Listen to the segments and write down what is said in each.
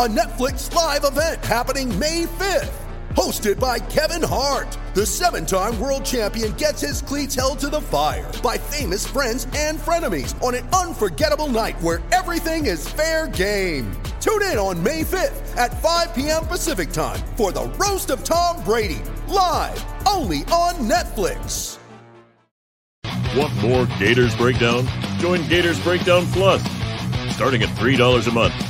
a Netflix live event happening May 5th. Hosted by Kevin Hart, the seven time world champion gets his cleats held to the fire by famous friends and frenemies on an unforgettable night where everything is fair game. Tune in on May 5th at 5 p.m. Pacific time for the Roast of Tom Brady, live only on Netflix. Want more Gators Breakdown? Join Gators Breakdown Plus. Starting at $3 a month,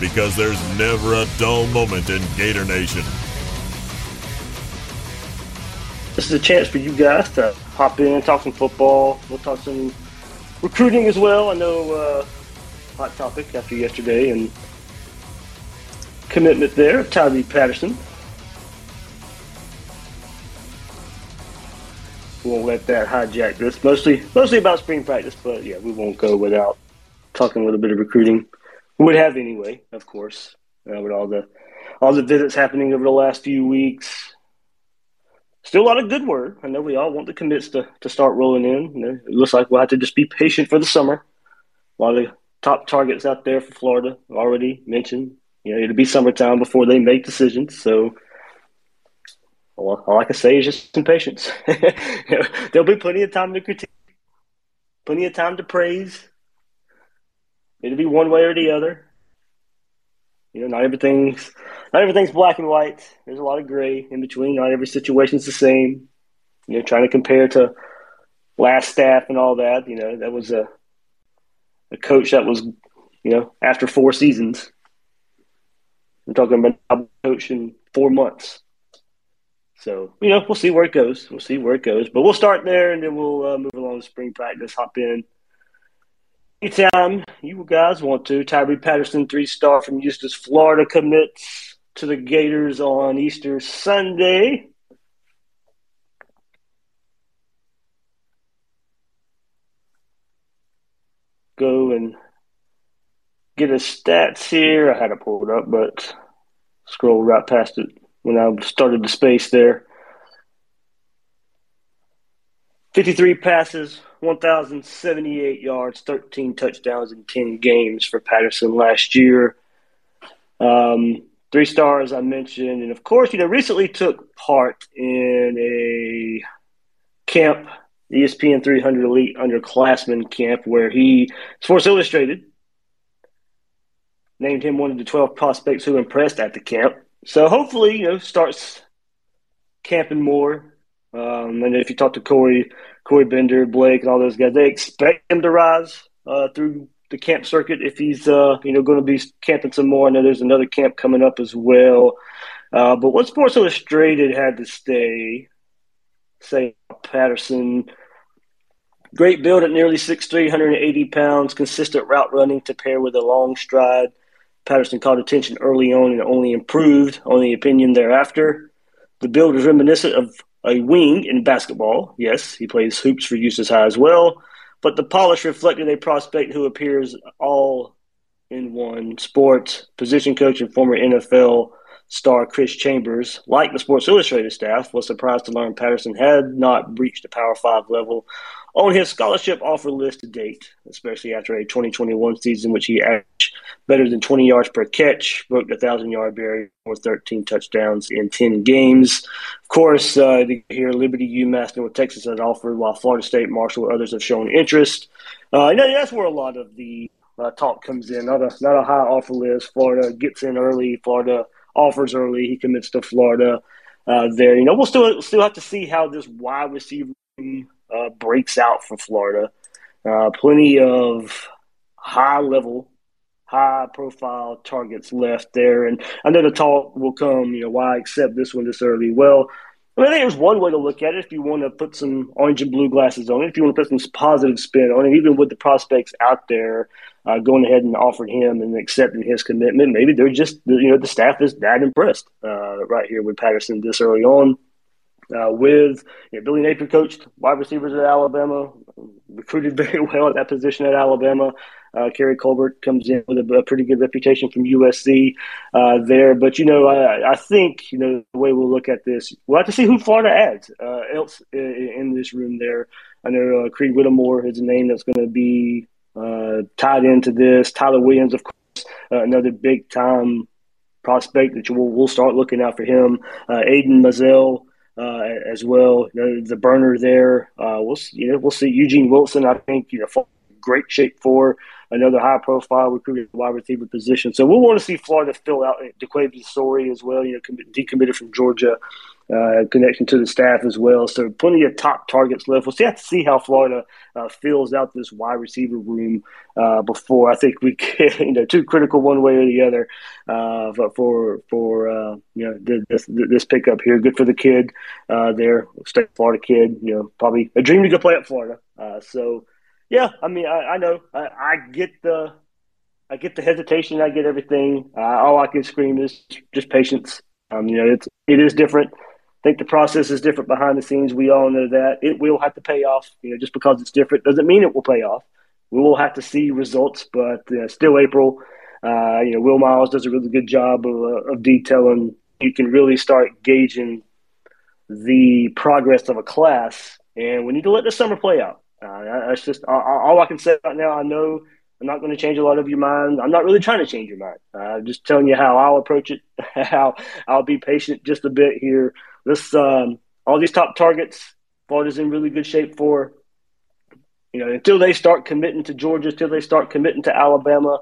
Because there's never a dull moment in Gator Nation. This is a chance for you guys to hop in, and talk some football. We'll talk some recruiting as well. I know uh, hot topic after yesterday and commitment there Tyree Patterson. We won't let that hijack this. Mostly, mostly about spring practice, but yeah, we won't go without talking a little bit of recruiting. Would have anyway, of course, uh, with all the all the visits happening over the last few weeks. Still a lot of good word. I know we all want the commits to, to start rolling in. You know, it looks like we'll have to just be patient for the summer. A lot of top targets out there for Florida already mentioned. You know, it'll be summertime before they make decisions. So all, all I can say is just some patience. There'll be plenty of time to critique, plenty of time to praise. It'll be one way or the other. You know, not everything's not everything's black and white. There's a lot of gray in between. Not every situation's the same. You know, trying to compare to last staff and all that. You know, that was a a coach that was, you know, after four seasons. I'm talking about a coach in four months. So, you know, we'll see where it goes. We'll see where it goes. But we'll start there and then we'll uh, move along to spring practice, hop in. Anytime you guys want to, Tyree Patterson, three star from Eustis, Florida, commits to the Gators on Easter Sunday. Go and get his stats here. I had to pull it up, but scroll right past it when I started the space there. 53 passes, 1,078 yards, 13 touchdowns in 10 games for Patterson last year. Um, three stars I mentioned, and of course, you know, recently took part in a camp, ESPN 300 Elite Underclassmen camp, where he Sports Illustrated named him one of the 12 prospects who impressed at the camp. So hopefully, you know, starts camping more. Um, and if you talk to Corey, Corey Bender, Blake, and all those guys, they expect him to rise uh, through the camp circuit if he's, uh, you know, going to be camping some more. I know there's another camp coming up as well. Uh, but what Sports Illustrated had to stay, say Patterson, great build at nearly 6'3", 180 pounds, consistent route running to pair with a long stride. Patterson caught attention early on and only improved on the opinion thereafter. The build is reminiscent of a wing in basketball. Yes, he plays hoops for Eustis High as well. But the polish reflected a prospect who appears all in one sports position coach and former NFL star Chris Chambers, like the Sports Illustrated staff, was surprised to learn Patterson had not reached the Power Five level on his scholarship offer list to date, especially after a 2021 season, which he averaged better than 20 yards per catch, broke the 1,000 yard barrier for 13 touchdowns in 10 games. Of course, uh, here Liberty, UMass, North Texas has offered, while Florida State, Marshall, and others have shown interest. Uh, and that's where a lot of the uh, talk comes in. Not a not a high offer list. Florida gets in early. Florida offers early. He commits to Florida. Uh, there, you know, we'll still still have to see how this wide receiver uh, breaks out for Florida. Uh, plenty of high level, high profile targets left there, and I know the talk will come. You know, why accept this one this early? Well, I, mean, I think there's one way to look at it if you want to put some orange and blue glasses on it, if you want to put some positive spin on it, even with the prospects out there uh, going ahead and offering him and accepting his commitment, maybe they're just, you know, the staff is that impressed uh, right here with Patterson this early on. Uh, with you know, Billy Napier coached wide receivers at Alabama, recruited very well at that position at Alabama. Uh, Keary Colbert comes in with a, a, pretty good reputation from USC uh, there. But, you know, I, I, think, you know, the way we'll look at this, we'll have to see who Florida adds uh, else in, in, this room there. I know uh, Creed Whittemore is a name that's going to be uh, tied into this. Tyler Williams, of course, uh, another big time prospect that we'll, we'll start looking out for him. Aidan Mizell. Uh, as well. You know, the burner there. Uh, we'll see, you know we'll see Eugene Wilson. I think you know great shape for another high profile recruited wide receiver position. So we'll want to see Florida fill out Daquayvious Sorey as well. You know, decommitted from Georgia, uh, connection to the staff as well. So plenty of top targets left. We'll see, have to see how Florida uh, fills out this wide receiver room uh, before I think we get you know too critical one way or the other. Uh, for for uh, you know this this pickup here, good for the kid uh, there, state Florida kid. You know, probably a dream to go play at Florida. so yeah, I mean, I, I know, I, I, get the, I get the hesitation, I get everything. All I can scream is just patience. Um, you know, it's it is different. I think the process is different behind the scenes. We all know that it will have to pay off. You know, just because it's different doesn't mean it will pay off. We will have to see results, but uh, still April. Uh, you know, Will Miles does a really good job of, uh, of detailing. You can really start gauging the progress of a class, and we need to let the summer play out. Uh, that's just all, all, I can say right now. I know I'm not going to change a lot of your mind. I'm not really trying to change your mind. Uh, just telling you how I'll approach it. How I'll be patient just a bit here. This um, all these top targets, Florida's in really good shape for. You know, until they start committing to Georgia, until they start committing to Alabama,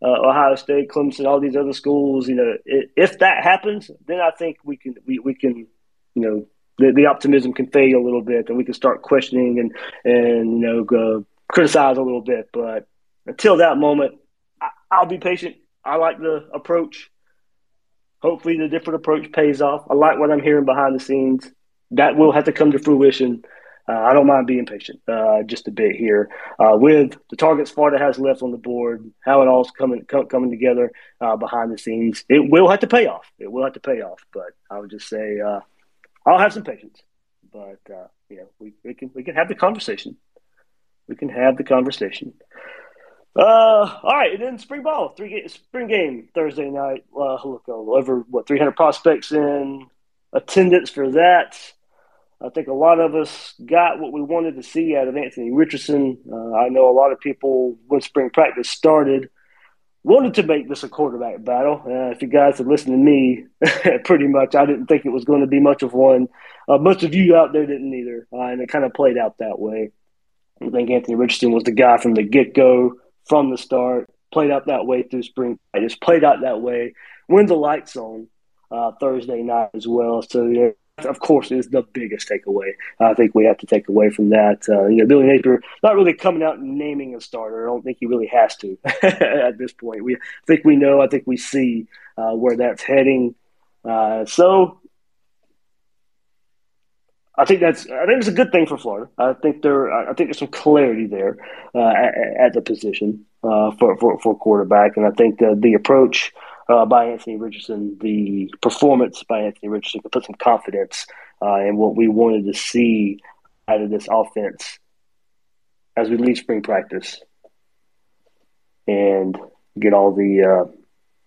uh, Ohio State, Clemson, all these other schools. You know, if that happens, then I think we can we, we can you know the, the optimism can fade a little bit, and we can start questioning and and you know go criticize a little bit. But until that moment, I, I'll be patient. I like the approach. Hopefully, the different approach pays off. I like what I'm hearing behind the scenes. That will have to come to fruition. Uh, I don't mind being patient uh, just a bit here uh, with the targets Florida has left on the board, how it all's coming coming together uh, behind the scenes. It will have to pay off. It will have to pay off. But I would just say uh, I'll have some patience, but uh, you we, we can we can have the conversation. We can have the conversation. Uh, all right, and then spring ball, three spring game Thursday night. Uh, look, over what 300 prospects in attendance for that. I think a lot of us got what we wanted to see out of Anthony Richardson. Uh, I know a lot of people when spring practice started wanted to make this a quarterback battle. Uh, if you guys have listened to me, pretty much, I didn't think it was going to be much of one. Uh, most of you out there didn't either, uh, and it kind of played out that way. I think Anthony Richardson was the guy from the get go, from the start, played out that way through spring. I just played out that way when the lights on uh, Thursday night as well. So, yeah, of course, is the biggest takeaway. I think we have to take away from that. Uh, you know, Billy Napier not really coming out and naming a starter. I don't think he really has to at this point. We I think we know. I think we see uh, where that's heading. Uh, so I think that's I think it's a good thing for Florida. I think there I think there's some clarity there uh, at, at, the position uh, for, for for quarterback, and I think the the approach uh, by Anthony Richardson, the performance by Anthony Richardson can put some confidence uh, in what we wanted to see out of this offense as we leave spring practice and get all the uh,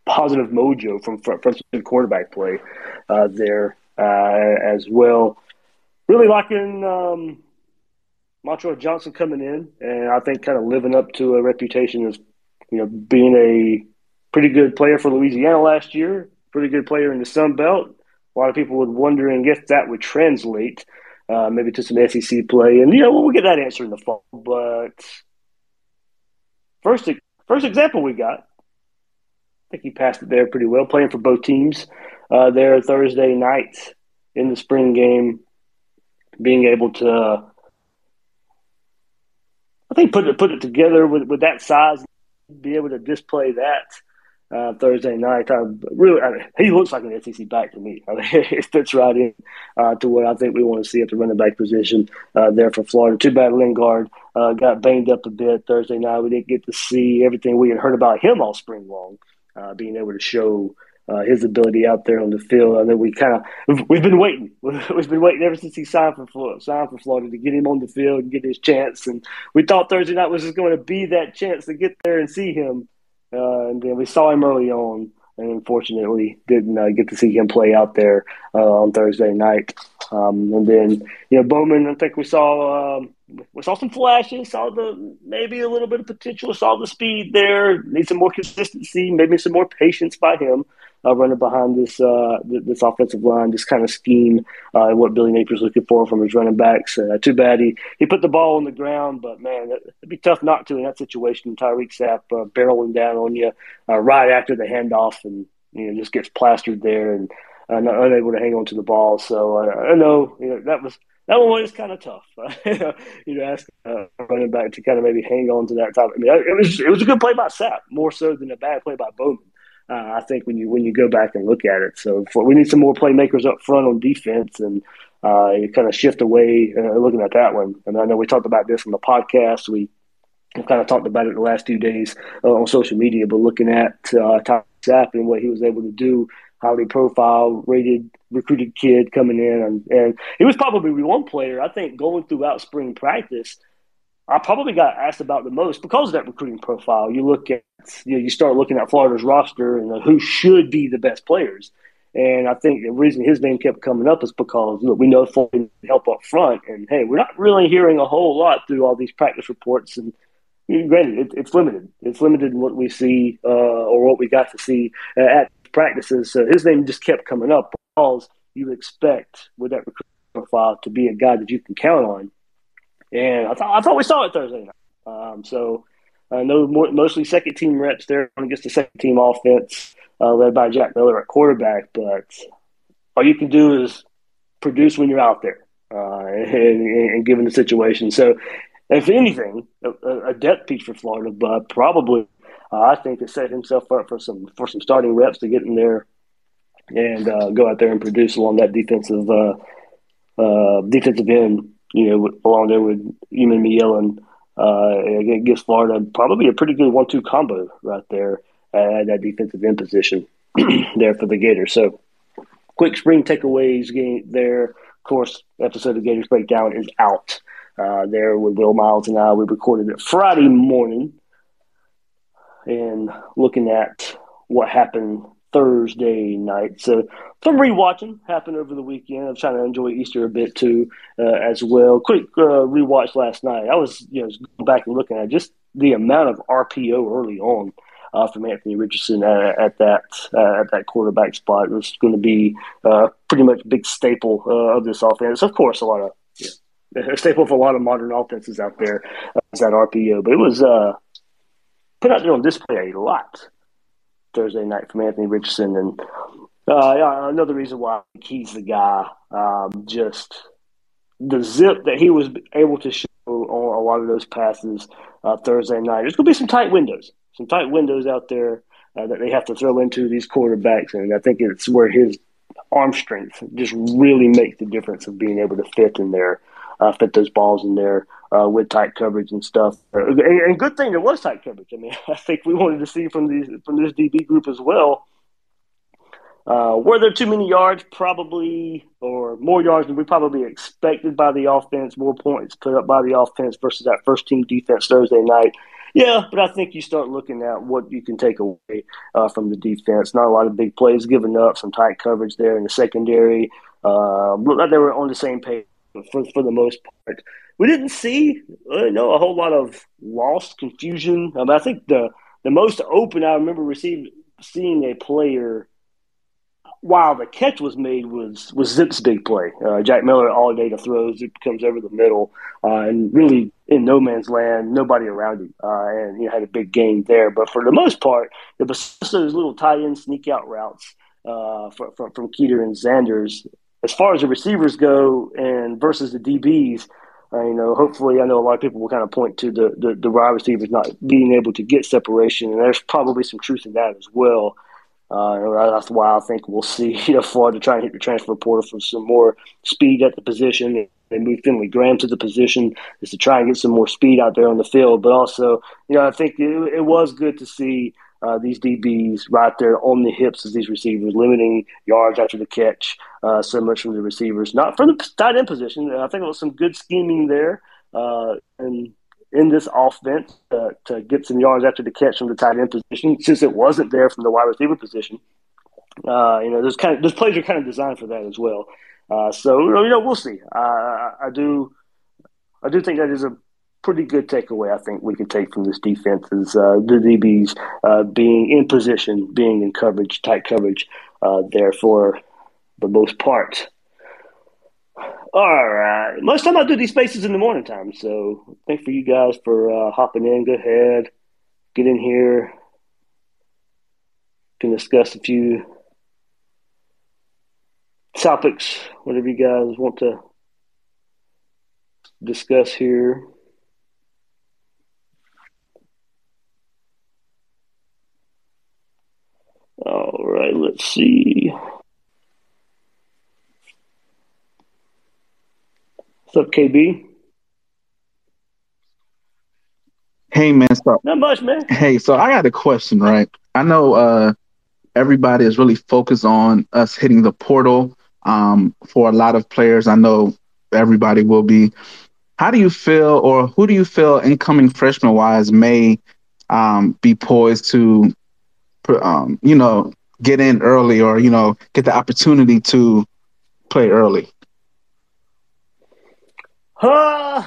positive mojo from from, quarterback play there as well. Really liking um, Montrell Johnson coming in, and I think kind of living up to a reputation as you know being a pretty good player for Louisiana last year, pretty good player in the Sun Belt. A lot of people would wonder and guess that would translate uh, maybe to some SEC play, and you know we'll get that answer in the fall. But first, first example we got, I think he passed it there pretty well, playing for both teams uh, there Thursday night in the spring game, being able to I think put it put it together with, with that size, be able to display that uh, Thursday night. I really, I mean, he looks like an SEC back to me. I mean, it fits right in uh, to what I think we want to see at the running back position uh, there for Florida. Too bad Lingard uh, got banged up a bit Thursday night. We didn't get to see everything we had heard about him all spring long, uh, being able to show uh, his ability out there on the field. I know we kind of we've, we've, been waiting. We've been waiting ever since he signed for Florida, signed for Florida to get him on the field and get his chance. And we thought Thursday night was just going to be that chance to get there and see him. Uh, and then we saw him early on, and unfortunately didn't uh, get to see him play out there uh, on Thursday night. Um, and then you know Bowman, I think we saw um, we saw some flashes, saw the maybe a little bit of potential, saw the speed there. Need some more consistency, maybe some more patience by him uh, running behind this uh, this offensive line, this kind of scheme, uh, what Billy Napier's looking for from his running backs. Uh, too bad he, he put the ball on the ground, but man, it'd be tough not to in that situation. Tyreak Sapp uh, barreling down on you uh, right after the handoff, and you know just gets plastered there and uh, not unable to hang on to the ball. So I know, you know that was that one was kind of tough. you know, ask uh, running back to kind of maybe hang on to that type. I mean, it was it was a good play by Sapp, more so than a bad play by Bowman. Uh, I think when you when you go back and look at it, so for, we need some more playmakers up front on defense, and uh, you kind of shift away uh, looking at that one. And I know we talked about this on the podcast. We kind of talked about it the last few days uh, on social media, but looking at uh, Top Sapp and what he was able to do, highly profile, rated, recruited kid coming in, and, and he was probably one player I think going throughout spring practice I probably got asked about the most because of that recruiting profile. You look at, you know, you start looking at Florida's roster and who should be the best players. And I think the reason his name kept coming up is because look, we know Florida help up front, and hey, we're not really hearing a whole lot through all these practice reports. And granted, it, it's limited. It's limited in what we see uh, or what we got to see uh, at practices. So his name just kept coming up because you expect with that recruiting profile to be a guy that you can count on and I thought I thought we saw it Thursday night. Um, so I know more, mostly second team reps there against the second team offense uh, led by Jack Miller at quarterback, but all you can do is produce when you're out there uh, and, and, given the situation. So, if anything, a, a depth piece for Florida, but probably uh, I think it set himself up for some for some starting reps to get in there and uh, go out there and produce along that defensive uh, uh, defensive end you know, along there with Umanmielen, uh, it gives Florida probably a pretty good one-two combo right there at that defensive end position there for the Gators. So, quick spring takeaways game there. Of course, episode of Gators Breakdown is out uh, there with Will Miles and I. We recorded it Friday morning, and looking at what happened Thursday night. So some rewatching happened over the weekend. I'm trying to enjoy Easter a bit too, uh, as well. Quick uh, rewatch last night. I was you know going back and looking at just the amount of RPO early on uh, from Anthony Richardson at, at that uh, at that quarterback spot. It was going to be uh, pretty much a big staple uh, of this offense. Of course, a lot of a staple for a lot of modern offenses out there is that RPO, but it was put out there on display a lot Thursday night from Anthony Richardson, and uh, another reason why he's the guy. Um, just the zip that he was able to show on a lot of those passes uh, Thursday night. There's going to be some tight windows, some tight windows out there uh, that they have to throw into these quarterbacks, and I think it's where his arm strength just really makes the difference of being able to fit in there, uh, fit those balls in there uh, with tight coverage and stuff. And, and, good thing there was tight coverage. I mean, I think we wanted to see from these from this DB group as well. Uh, were there too many yards? Probably, or more yards than we probably expected by the offense. More points put up by the offense versus that first team defense Thursday night. Yeah, but I think you start looking at what you can take away uh, from the defense. Not a lot of big plays given up, some tight coverage there in the secondary. Uh, looked like they were on the same page for, for the most part we didn't see uh, you a whole lot of lost confusion. Um, I think the the most open I remember seeing a player while the catch was made was was Zip's big play. Uh, Jack Miller all day to throw. Zip comes over the middle uh, and really in no man's land, nobody around him, uh, and he had a big game there. But for the most part, it was those little tight end sneak out routes uh, from, from from Keeter and Zanders. As far as the receivers go, and versus the DBs, uh, you know, hopefully, I know a lot of people will kind of point to the, the, the wide receivers not being able to get separation, and there's probably some truth in that as well. Uh, that's why I think we'll see you know, Florida try and hit the transfer portal for some more speed at the position. They move Fenley Graham to the position is to try and get some more speed out there on the field. But also, you know, I think it, it was good to see uh, these DBs right there on the hips of these receivers, limiting yards after the catch uh, so much from the receivers. Not from the tight end position. I think it was some good scheming there. Uh, and in this offense uh, to get some yards after the catch from the tight end position, since it wasn't there from the wide receiver position. Uh, you know, those kind of those plays are kind of designed for that as well. Uh, so you know, we'll see. I, I do, I do think that is a pretty good takeaway. I think we can take from this defense is uh, the DBs uh, being in position, being in coverage, tight coverage, uh, there for the most part. All right. Most time I do these spaces in the morning time. So thanks for you guys for uh, hopping in. Go ahead, get in here. Can discuss a few topics, whatever you guys want to discuss here. All right, let's see. What's up, KB? Hey man, so not much, man. Hey, so I got a question, right? I know uh everybody is really focused on us hitting the portal um for a lot of players. I know everybody will be. How do you feel or who do you feel incoming freshman wise may um be poised to um you know get in early or you know get the opportunity to play early? Uh,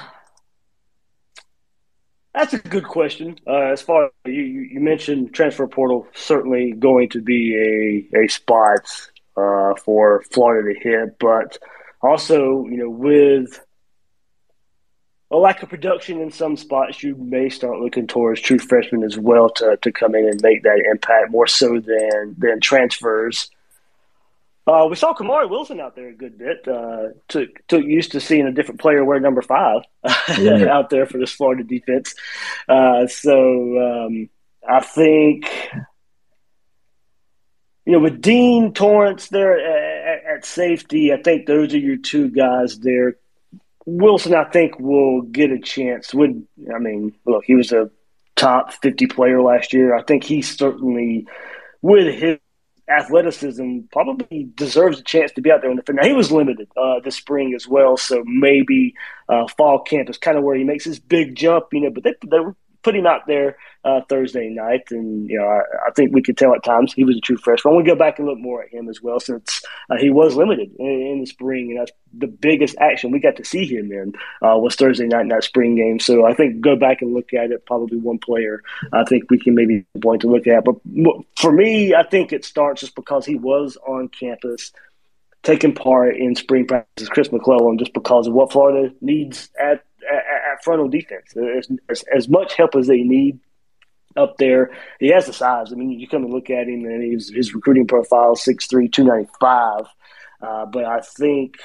that's a good question. Uh, as far as you, you mentioned transfer portal, certainly going to be a, a spot uh, for Florida to hit, but also, you know, with a lack of production in some spots, you may start looking towards true freshmen as well to, to come in and make that impact more so than than transfers. Uh, we saw Kamari Wilson out there a good bit. Uh, took took used to seeing a different player wear number five yeah. out there for this Florida defense. Uh, so um, I think you know with Dean Torrence there at, at, safety, I think those are your two guys there. Wilson, I think, will get a chance. Would I mean, look, he was a top fifty player last year. I think he certainly with his athleticism probably deserves a chance to be out there in the field. Now he was limited uh, this spring as well, so maybe uh, fall camp is kind of where he makes his big jump, you know. But they they were put him out there uh, Thursday night, and you know I, I, think we could tell at times he was a true freshman. We go back and look more at him as well, since uh, he was limited in, in, the spring, and that's the biggest action we got to see him in uh, was Thursday night in that spring game. So I think go back and look at it. Probably one player I think we can maybe point to look at, but for me, I think it starts just because he was on campus taking part in spring practice, Chris McClellan, just because of what Florida needs at at, at frontal defense. As, as, as, much help as they need up there, he has the size. I mean, you come and look at him, and his, his recruiting profile 6'3", 295. Uh, but I think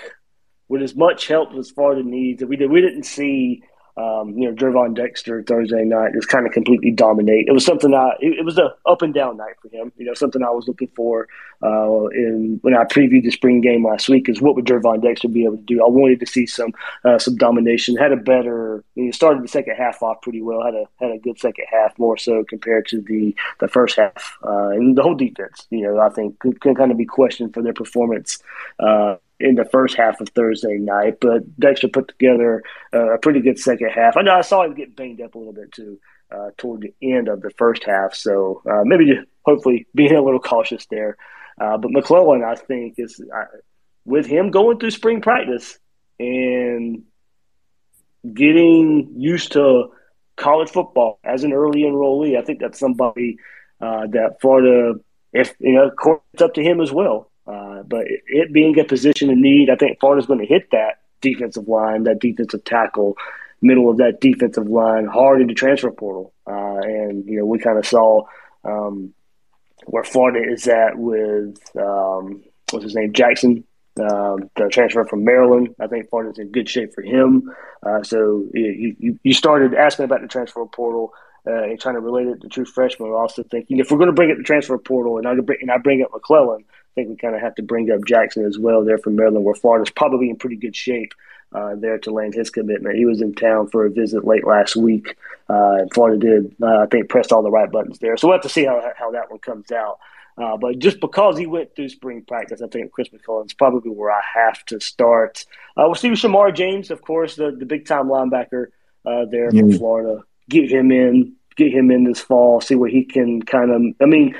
with as much help as Florida needs, we did we didn't see – um, you know, Gervon Dexter Thursday night just kind of completely dominate. It was something I, it, it was a up and down night for him. You know, something I was looking for uh, in when I previewed the spring game last week is what would Gervon Dexter be able to do? I wanted to see some uh, some domination. Had a better, you know, started the second half off pretty well. Had a had a good second half more so compared to the the first half uh, and the whole defense. You know, I think could, could kind of be questioned for their performance uh, in the first half of Thursday night, but Dexter put together a pretty good second half. I know I saw him get banged up a little bit too uh, toward the end of the first half, so uh, maybe hopefully being a little cautious there. Uh, but McClellan, I think, is with him going through spring practice and getting used to college football as an early enrollee. I think that's somebody uh, that Florida, if you know, it's up to him as well. Uh, but it, it, being a position of need, I think Florida's going to hit that defensive line, that defensive tackle, middle of that defensive line hard into transfer portal. Uh, and you know, we kind of saw um, where Florida is at with um, what's his name, Jackson um, the transfer from Maryland, I think Florida's in good shape for him. Uh, so you, you, you, started asking about the transfer portal uh, and trying to relate it to true freshmen. We're also thinking if we're going to bring up the transfer portal and I, bring, and I bring up McClellan, I think we kind of have to bring up Jackson as well there from Maryland, where Florida's probably in pretty good shape. Uh, there to land his commitment. He was in town for a visit late last week. Uh, and Florida did, uh, I think, pressed all the right buttons there. So we'll have to see how, how that one comes out. Uh, but just because he went through spring practice, I think Chris McClellan's probably where I have to start. Uh, we'll see with Shemar James, of course, the, the big time linebacker uh, there from Florida. Get him in, get him in this fall, see where he can kind of. I mean,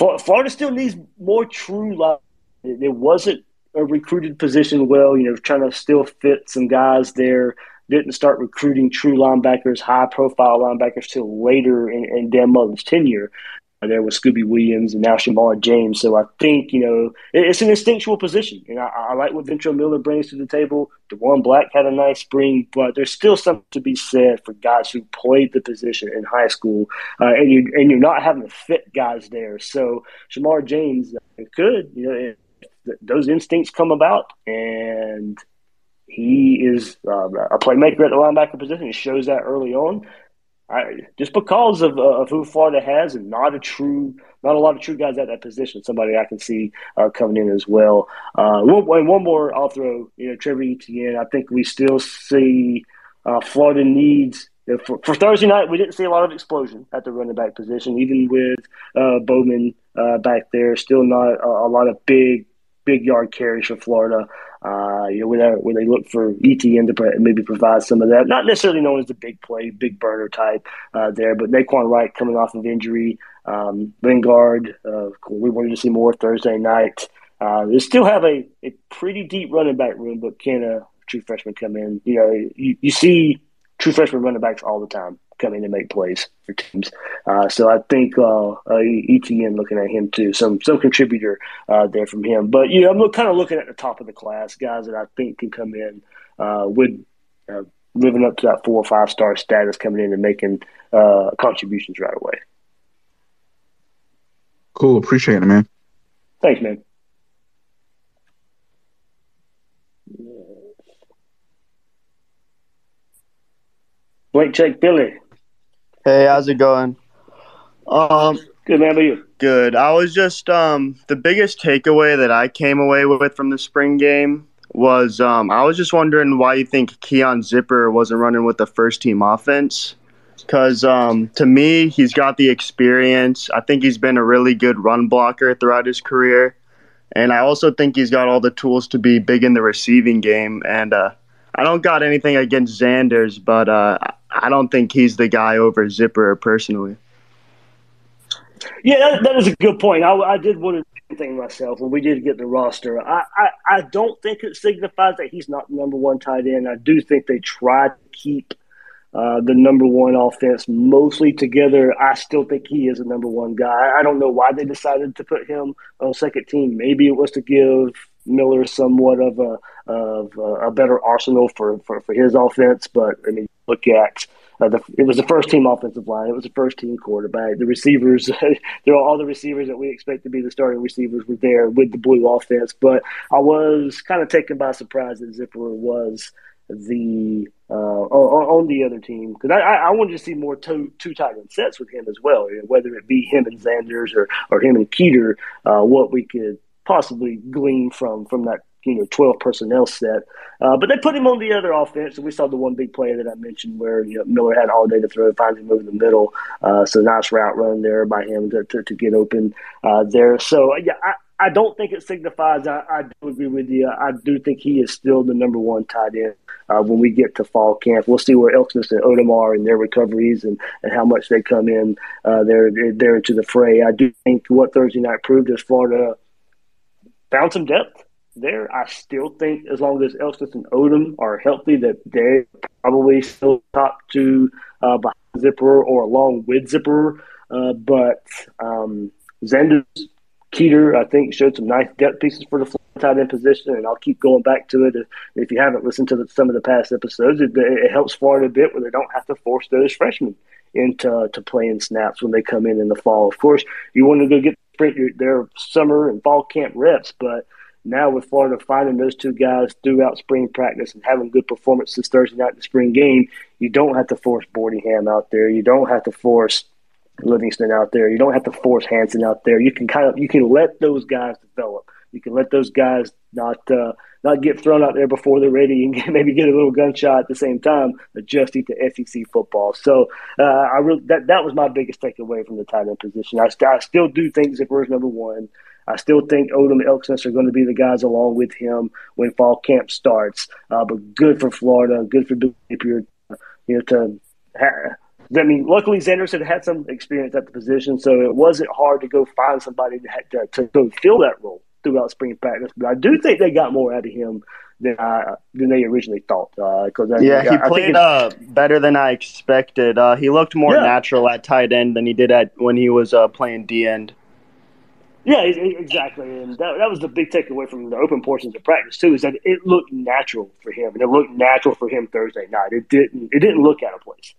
Florida still needs more true line. It wasn't a recruited position well, you know, trying to still fit some guys there. Didn't start recruiting true linebackers, high profile linebackers till later in, in Dan Mullen's tenure there with Scooby Williams and now Shemar James. So I think, you know, it's an instinctual position. And I, I like what Ventrell Miller brings to the table. Diwun Black had a nice spring, but there's still something to be said for guys who played the position in high school. Uh, and, you, and you're not having to fit guys there. So Shemar James uh, could, you know, those instincts come about and he is uh, a playmaker at the linebacker position. He shows that early on. I, just because of, uh, of who Florida has, and not a true, not a lot of true guys at that position. Somebody I can see uh, coming in as well. Uh, one, one more, I'll throw. You know, Trevor Etienne. I think we still see uh, Florida needs. For, for, Thursday night, we didn't see a lot of explosion at the running back position, even with uh, Bowman uh, back there. Still not a, a lot of big, big yard carries for Florida. Uh, you know, where they, where they look for Etienne to maybe provide some of that. Not necessarily known as the big play, big burner type uh, there, but Nay'Quan Wright coming off of injury. Um, Lingard, uh, we wanted to see more Thursday night. Uh, they still have a, a pretty deep running back room, but can a true freshman come in? You know, you, you see true freshman running backs all the time come in and make plays for teams. Uh, so I think uh, uh, Etienne looking at him too, some some contributor uh, there from him. But you know, I'm kind of looking at the top of the class, guys that I think can come in uh, with uh, living up to that four or five star status, coming in and making uh, contributions right away. Cool, appreciate it, man. Thanks, man. Blake Jake Billy. Hey, how's it going? Um, good man. How you? Good. I was just um the biggest takeaway that I came away with from the spring game was um I was just wondering why you think Keon Zipper wasn't running with the first team offense. Because um, to me, he's got the experience. I think he's been a really good run blocker throughout his career. And I also think he's got all the tools to be big in the receiving game. And uh, I don't got anything against Zanders, but uh, I don't think he's the guy over Zipper personally. Yeah, that, that is a good point. I, I did want to think myself when we did get the roster. I, I, I don't think it signifies that he's not the number one tight end. I do think they try to keep uh, the number one offense mostly together. I still think he is a number one guy. I don't know why they decided to put him on second team. Maybe it was to give Miller somewhat of a of a better arsenal for, for, for his offense. But I mean, look at uh, the, it was the first team offensive line. It was the first team quarterback. The receivers, there are all the receivers that we expect to be the starting receivers were there with the blue offense. But I was kind of taken by surprise that Zipper was the uh, on, on, the other team because I, I, wanted to see more two two tight end sets with him as well, whether it be him and Zanders or or him and Keeter, uh, what we could possibly glean from from that you know 12 personnel set. Uh, but they put him on the other offense, and we saw the one big play that I mentioned where you know, Miller had all day to throw, finds him over the middle. Uh, so nice route run there by him to, to, to get open uh, there. So yeah, I, I don't think it signifies. I, I do agree with you. I do think he is still the number one tight end. Uh, when we get to fall camp, we'll see where Elksnis and Odemar and their recoveries and, and how much they come in uh, there there into the fray. I do think what Thursday night proved is Florida found some depth there. I still think as long as Elksnis and Odom are healthy, that they're probably still top two uh, behind Zipper or along with Zipper. Uh, but um, Xander Keeter, I think, showed some nice depth pieces for the tight end position, and I'll keep going back to it. If you haven't listened to the, some of the past episodes, it, it, helps Florida a bit where they don't have to force those freshmen into to playing snaps when they come in in the fall. Of course, you want to go get their summer and fall camp reps, but now with Florida finding those two guys throughout spring practice and having good performances Thursday night in the spring game, you don't have to force Boardingham out there. You don't have to force Livingston out there. You don't have to force Hanson out there. You can kind of you can let those guys develop. You can let those guys not uh, not get thrown out there before they're ready and get, maybe get a little gunshot at the same time, adjusting to SEC football. So uh, I really that that was my biggest takeaway from the tight end position. I, st- I still do think Zipper is number one. I still think Odom Elksnis are going to be the guys along with him when fall camp starts. Uh, but good for Florida, good for Napier, you know, to have, I mean, luckily Xander had had some experience at the position, so it wasn't hard to go find somebody to, to, to fill that role throughout spring practice. But I do think they got more out of him than I, than they originally thought. Because uh, yeah, I, he I played uh, better than I expected. Uh, he looked more yeah. natural at tight end than he did at when he was uh, playing D end. Yeah, exactly, and that, that was the big takeaway from the open portions of practice too. Is that it looked natural for him, and it looked natural for him Thursday night. It didn't. It didn't look out of place.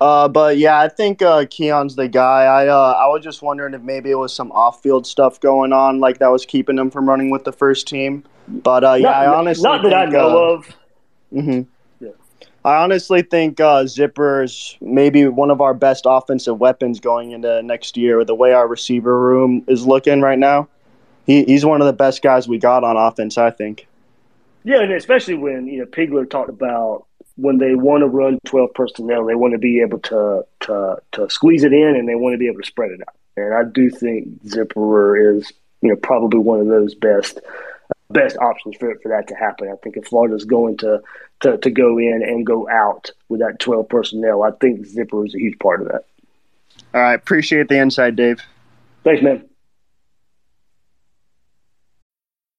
Uh, but yeah, I think uh, Keon's the guy. I uh, I was just wondering if maybe it was some off-field stuff going on, like that was keeping him from running with the first team. But uh, yeah, not, I honestly not that think, I know uh, of. Mm-hmm. Yeah. I honestly think uh, Zipper's maybe one of our best offensive weapons going into next year. With the way our receiver room is looking right now, he, he's one of the best guys we got on offense. I think. Yeah, and especially when you know Peagler talked about when they want to run 12 personnel, they want to be able to, to, to squeeze it in and they want to be able to spread it out. And I do think Zipperer is, you know, probably one of those best best options for for that to happen. I think if Florida's going to, to, to go in and go out with that 12 personnel, I think Zipper is a huge part of that. All right. Appreciate the insight, Dave. Thanks, man.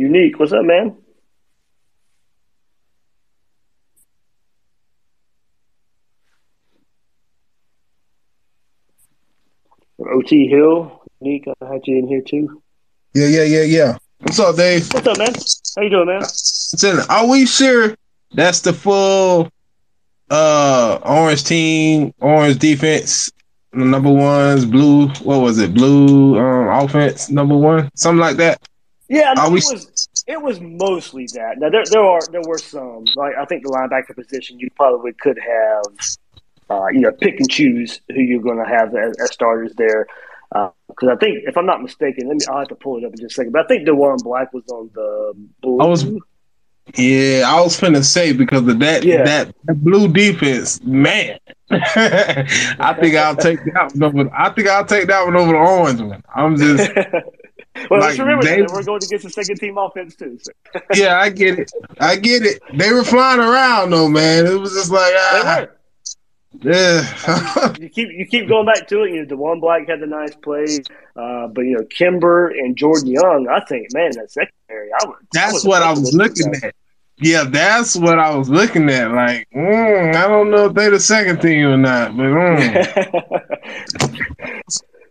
Unique. What's up, man? OT Hill, Unique, I had you in here too. Yeah, yeah, yeah, yeah. What's up, Dave? What's up, man? How you doing, man? Listen, are we sure that's the full uh orange team, orange defense, number ones, blue, what was it, blue um offense, number one, something like that? Yeah, I mean, we... it was it was mostly that. Now there there are there were some like I think the linebacker position you probably could have uh, you know pick and choose who you're going to have as, as, starters there because uh, I think if I'm not mistaken, let me I'll have to pull it up in just a second. But I think Diwun Black was on the blue. I was. Yeah, I was finna say because of that yeah. that, that blue defense, man. I think I'll take that one over. I think I'll take that one over the orange one. I'm just well, like, let's remember they, that we're going against the second team offense too. So. yeah, I get it. I get it. They were flying around though, man. It was just like ah, yeah. you keep you keep going back to it. You know, Diwun Black had the nice play, uh, but you know, Kimber and Jordan Young. I think, man, that secondary. I would. That's I what I was looking at. Yeah, that's what I was looking at. Like, mm, I don't know if they're the second team or not, but. Mm.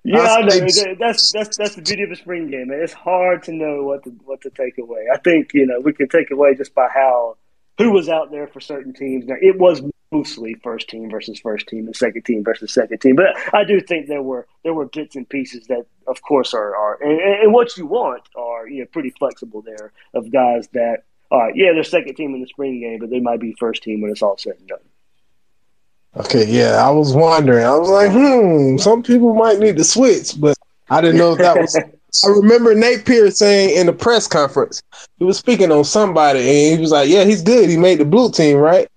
Yeah, I know. That's that's that's the beauty of the spring game. Man. It's hard to know what to what to take away. I think you know we can take away just by how who was out there for certain teams. Now it was mostly first team versus first team and second team versus second team, but I do think there were there were bits and pieces that, of course, are are and, and what you want are you know pretty flexible there of guys that all right, yeah, they're second team in the spring game, but they might be first team when it's all said and done. Okay, yeah, I was wondering. I was like, hmm, some people might need to switch, but I didn't know if that was. I remember Nate Pierce saying in the press conference, he was speaking on somebody, and he was like, "Yeah, he's good. He made the blue team, right?"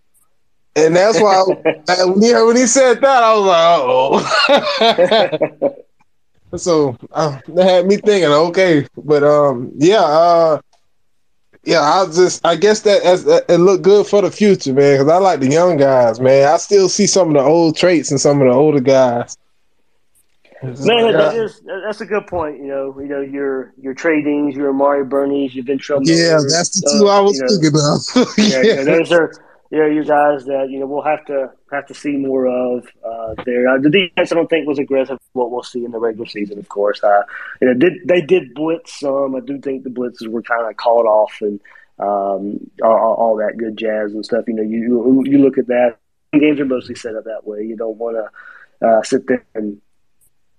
And that's why I, when, he, when he said that, I was like, "Oh." so uh, that had me thinking, okay, but um, yeah, uh, yeah, I just I guess that as it looked good for the future, man. Because I like the young guys, man. I still see some of the old traits in some of the older guys. Man, like, that is that's a good point. You know, you know your your tradings, your Amari Burney's, your Ventrell. Yeah, that's the two uh, I was you know, thinking about. yeah, yeah. You know, those are you know you guys that you know we'll have to have to see more of uh, there. Uh, the defense I don't think was aggressive. What we'll see in the regular season, of course. Uh, you know, did they did blitz some? I do think the blitzes were kind of called off and um, all, all, that good jazz and stuff. You know, you you look at that. Games are mostly set up that way. You don't want to uh, sit there and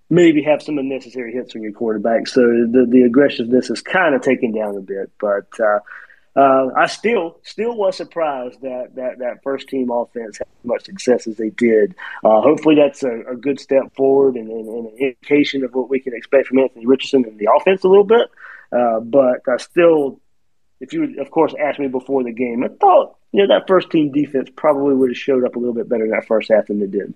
maybe have some unnecessary hits on your quarterback. So the the aggressiveness is kind of taken down a bit, but. Uh, uh, I still still was surprised that that, that first team offense had as much success as they did. Uh, hopefully, that's a, a, good step forward and, and, and, an indication of what we can expect from Anthony Richardson in the offense a little bit. Uh, but I still, if you would, of course, asked me before the game, I thought you know that first team defense probably would have showed up a little bit better in that first half than they did.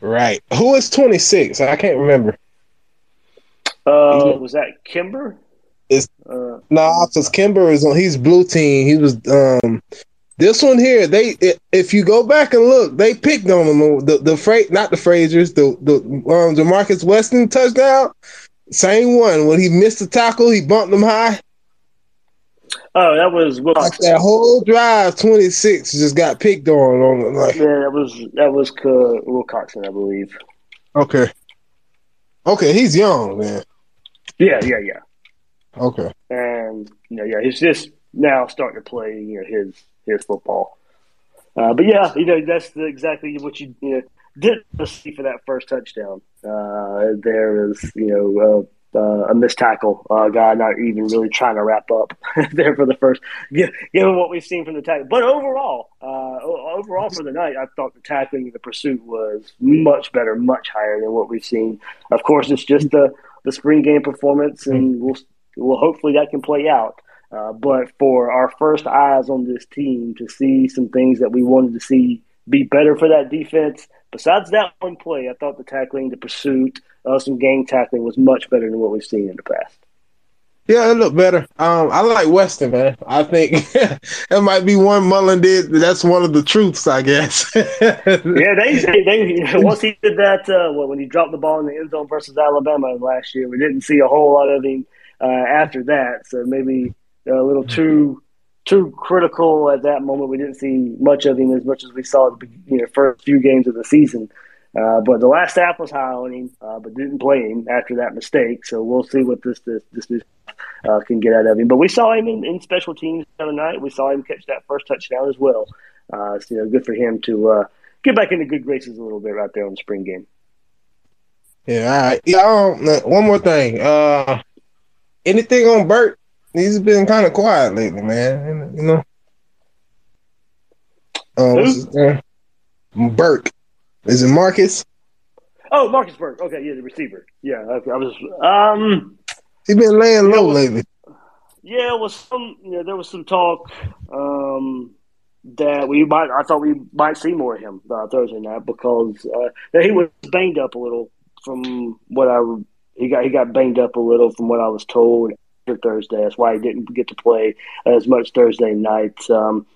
Right. Who is twenty six? I can't remember. Uh, was that Kimber? It's uh, nah, because Kimber is on. He's blue team. He was um. This one here, they if you go back and look, they picked on him. The the freight, not the Frasers, the the um Ja'Markis Weston touchdown, same one. When he missed the tackle, he bumped him high. Oh, that was Will like that whole drive. Twenty six just got picked on. on like, yeah, that was that was uh, Wilcoxon, I believe. Okay. Okay, he's young, man. Yeah, yeah, yeah. Okay. And you know, yeah, he's just now starting to play, you know, his his football. Uh, but yeah, you know, that's the, exactly what you you know didn't see for that first touchdown. Uh, there is you know uh, uh, a missed tackle, a guy not even really trying to wrap up there for the first, given what we've seen from the tackle. But overall, uh, overall for the night, I thought the tackling and the pursuit was much better, much higher than what we've seen. Of course, it's just the the spring game performance, and we'll well, hopefully that can play out. Uh, but for our first eyes on this team to see some things that we wanted to see be better for that defense, besides that one play, I thought the tackling, the pursuit, uh, some gang tackling was much better than what we've seen in the past. Yeah, it looked better. Um, I like Weston, man. I think it might be one Mullen did. That's one of the truths, I guess. yeah, they, they, once he did that, uh, well, when he dropped the ball in the end zone versus Alabama last year, we didn't see a whole lot of him uh, after that. So maybe a little too too critical at that moment. We didn't see much of him as much as we saw the you know, first few games of the season. Uh, but the last half was high on him, uh, but didn't play him after that mistake. So we'll see what this this, this new uh, can get out of him. But we saw him in, in, special teams the other night. We saw him catch that first touchdown as well. Uh, so you know, good for him to uh, get back into good graces a little bit right there on the spring game. Yeah, all right. Yeah, um, one more thing. Anything on Burt? He's been kind of quiet lately, man. You know. Um, Burke. Is it Marcus? Oh, Marcus Burke. Okay, yeah, the receiver. Yeah, I, I was. Um, he's been laying low was, lately. Yeah, it was some. You know, there was some talk um, that we might. I thought we might see more of him uh, Thursday night because uh, he was banged up a little from what I he got he got banged up a little from what I was told after Thursday. That's why he didn't get to play as much Thursday night. Um,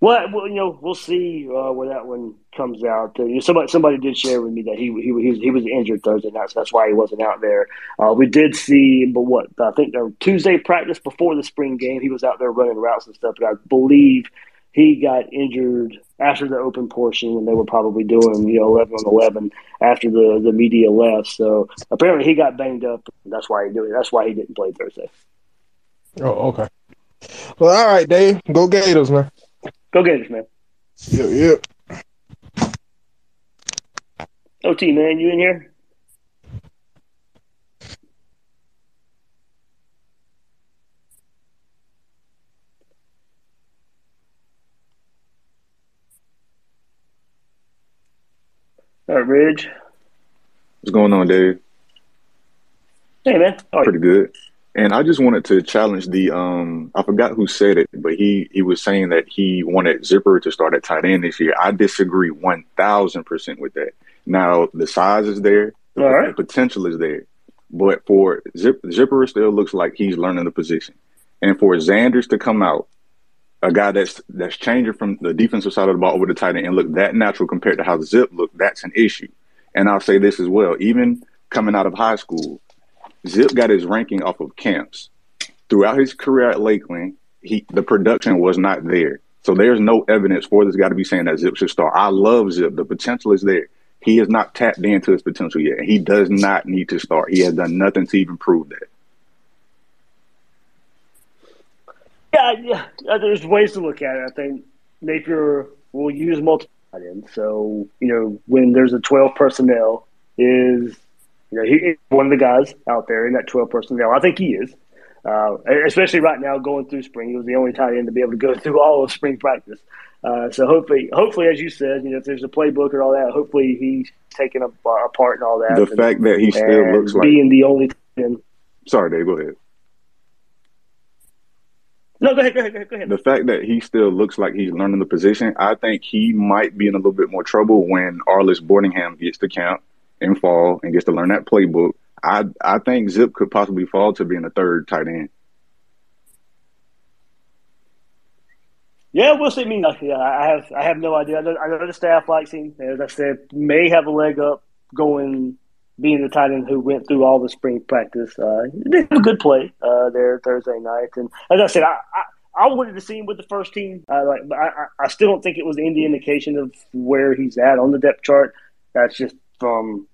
well, well, you know, we'll see uh, where that one comes out. Uh, somebody somebody did share with me that he he, he, was, he was injured Thursday night, so that's why he wasn't out there. Uh, we did see, but what I think the Tuesday practice before the spring game, he was out there running routes and stuff. But I believe he got injured after the open portion when they were probably doing you know eleven on eleven after the the media left. So apparently he got banged up. That's why he doing. That's why he didn't play Thursday. Oh, okay. Well, all right, Dave. Go Gators, man. Go Gators, man. Yep, yep. OT, man, you in here? Ridge. What's going on, Dave? Hey, man. Pretty good. And I just wanted to challenge the um I forgot who said it, but he he was saying that he wanted Zipperer to start at tight end this year. I disagree one thousand percent with that. Now the size is there, the, right. the potential is there, but for Zip, Zipperer still looks like he's learning the position, and for Zanders to come out, a guy that's that's changing from the defensive side of the ball over the tight end and look that natural compared to how Zip looked, that's an issue. And I'll say this as well, even coming out of high school, Zip got his ranking off of camps. Throughout his career at Lakeland, he the production was not there. So there's no evidence for this guy to be saying that Zip should start. I love Zip. The potential is there. He has not tapped into his potential yet. He does not need to start. He has done nothing to even prove that. Yeah, yeah. uh, There's ways to look at it. I think Napier will use multiple tight ends. So you know, when there's a 12 personnel, is you know he one of the guys out there in that 12 personnel. I think he is. Uh, especially right now, going through spring, he was the only tight end to be able to go through all of spring practice. Uh, so hopefully, hopefully, as you said, you know, if there's a playbook or all that, hopefully he's taking a, a part in all that. The and- fact that he still looks like being the only. tight end. sorry, Dave, go ahead. No, go ahead, go ahead, go ahead. Go ahead. The fact that he still looks like he's learning the position, I think he might be in a little bit more trouble when Arlis Boardingham gets to camp in fall and gets to learn that playbook. I I think Zip could possibly fall to being a third tight end. Yeah, we'll see. I mean, yeah, I have I have no idea. I know, I know the staff likes him. As I said, may have a leg up going being the tight end who went through all the spring practice. Uh, a good play uh, there Thursday night, and as I said, I, I, I wanted to see him with the first team. Uh, like, I, I still don't think it was any indication of where he's at on the depth chart. That's just from.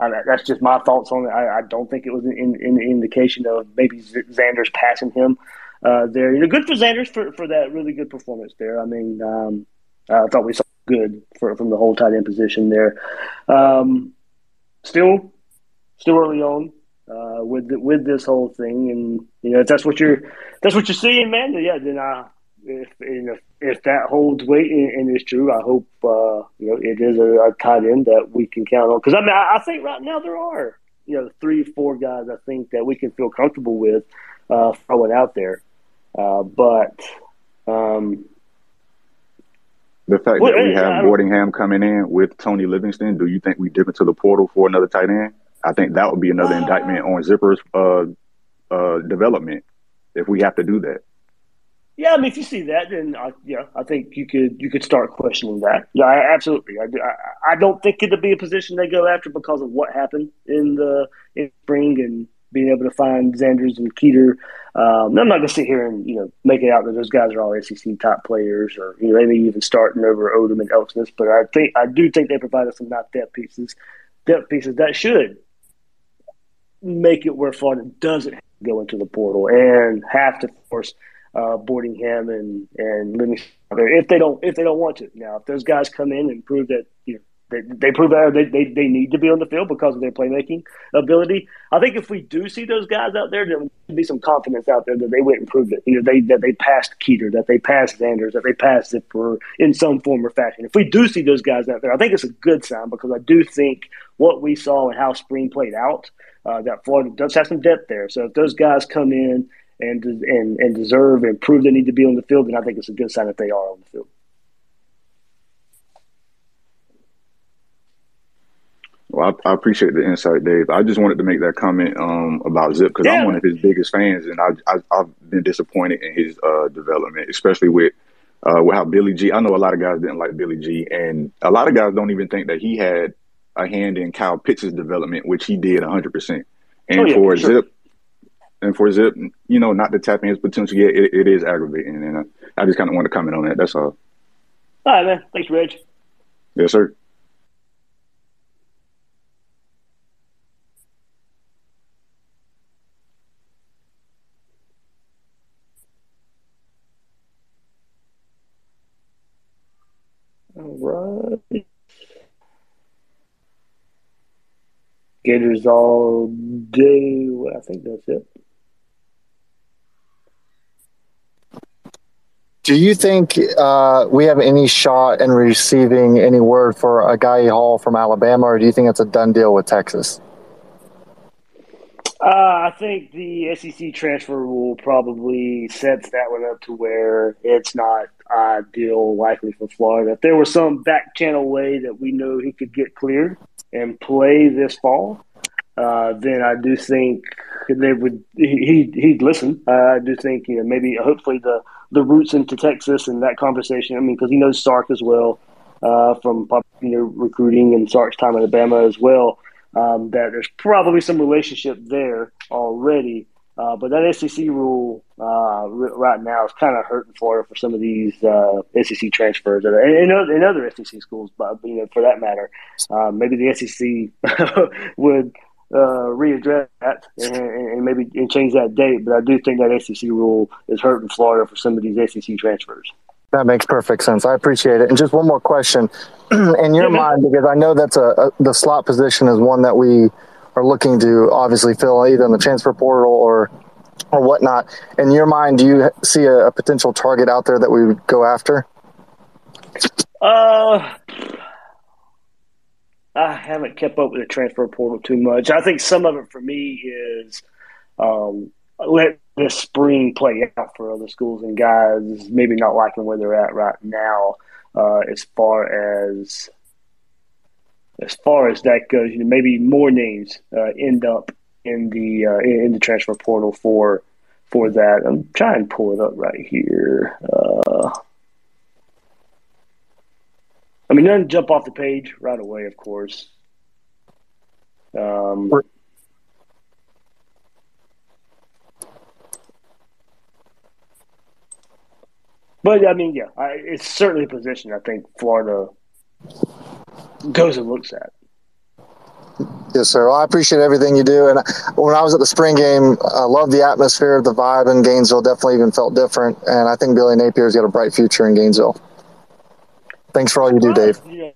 I, that's just my thoughts on it. I, I don't think it was an, an indication of maybe Zanders passing him uh, there. You know, good for Zanders for, for that really good performance there. I mean, um, I thought we saw good for, from the whole tight end position there. Um, still, still early on uh, with the, with this whole thing, and you know if that's what you're that's what you're seeing, man. Yeah, then I if and if, if that holds weight and, and is true, I hope uh, you know it is a, a tight end that we can count on. Because I mean, I, I think right now there are you know three, four guys I think that we can feel comfortable with uh, throwing out there. Uh, but um, The fact Well, that we have Boardingham coming in with Tony Livingston, do you think we dip into the portal for another tight end? I think that would be another indictment on Zipperer's uh, uh, development if we have to do that. Yeah, I mean, if you see that, then I, yeah, I think you could you could start questioning that. Yeah, I, absolutely. I, do- I, I don't think it'll be a position they go after because of what happened in the in spring and being able to find Zanders and Keeter. Um, I'm not going to sit here and you know make it out that those guys are all SEC top players or you know maybe even starting over Odom and Elksnis. But I think I do think they provided some not depth pieces, depth pieces that should make it where Florida doesn't go into the portal and have to force uh, Boardingham and and Livingston if they don't if they don't want to. Now, if those guys come in and prove that you know they, they prove that they, they they need to be on the field because of their playmaking ability, I think if we do see those guys out there, there will be some confidence out there that they went and proved it. You know, they that they passed Keeter, that they passed Zanders, that they passed Zipperer in some form or fashion. If we do see those guys out there, I think it's a good sign because I do think what we saw and how spring played out, uh, that Florida does have some depth there. So if those guys come in and and and deserve and prove they need to be on the field, then I think it's a good sign that they are on the field. Well, I, I appreciate the insight, Dave. I just wanted to make that comment um, about Zip because I'm one of his biggest fans, and I, I, I've been disappointed in his uh, development, especially with uh, with how Billy G. I know a lot of guys didn't like Billy G, and a lot of guys don't even think that he had a hand in Kyle Pitts' development, which he did 100. percent And Oh, yeah, for for sure. Zip, and for Zip, you know, not to tap in his potential yet, it, it is aggravating, and uh, I just kind of want to comment on that. That's all. All right, man. Thanks, Reg. Yes, sir. All right. Gators all day. I think that's it. Do you think uh, we have any shot in receiving any word for Agiye Hall from Alabama, or do you think it's a done deal with Texas? Uh, I think the SEC transfer rule probably sets that one up to where it's not ideal, likely for Florida. If there was some back channel way that we know he could get cleared and play this fall, uh, then I do think they would he he'd listen. Uh, I do think you know maybe hopefully the the roots into Texas and that conversation. I mean, because he knows Sark as well uh, from you know recruiting and Sark's time at Alabama as well. Um, that there's probably some relationship there already. Uh, but that SEC rule uh, right now is kind of hurting Florida for some of these uh, SEC transfers, and, and, and other SEC schools, but you know, for that matter, uh, maybe the SEC would uh, readdress that and, and, maybe and change that date. But I do think that SEC rule is hurting Florida for some of these SEC transfers. That makes perfect sense. I appreciate it. And just one more question, in your yeah, mind, because I know that's a, a, the slot position is one that we are looking to obviously fill either in the transfer portal or or whatnot. In your mind, do you see a, a potential target out there that we would go after? Uh, I haven't kept up with the transfer portal too much. I think some of it for me is um, let the spring play out for other schools and guys maybe not liking where they're at right now. Uh, as far as as far as that goes, you know, maybe more names uh, end up in the uh, in the transfer portal for for that. I'm trying to pull it up right here. Uh, I mean, none jump off the page right away, of course. Um, but I mean, yeah, I, it's certainly a position I think Florida goes and looks at. Yes, sir. Well, I appreciate everything you do. And when I was at the spring game, I love the atmosphere, the vibe in Gainesville. Definitely even felt different. And I think Billy Napier's got a bright future in Gainesville. Thanks for all you do, Dave. Yeah.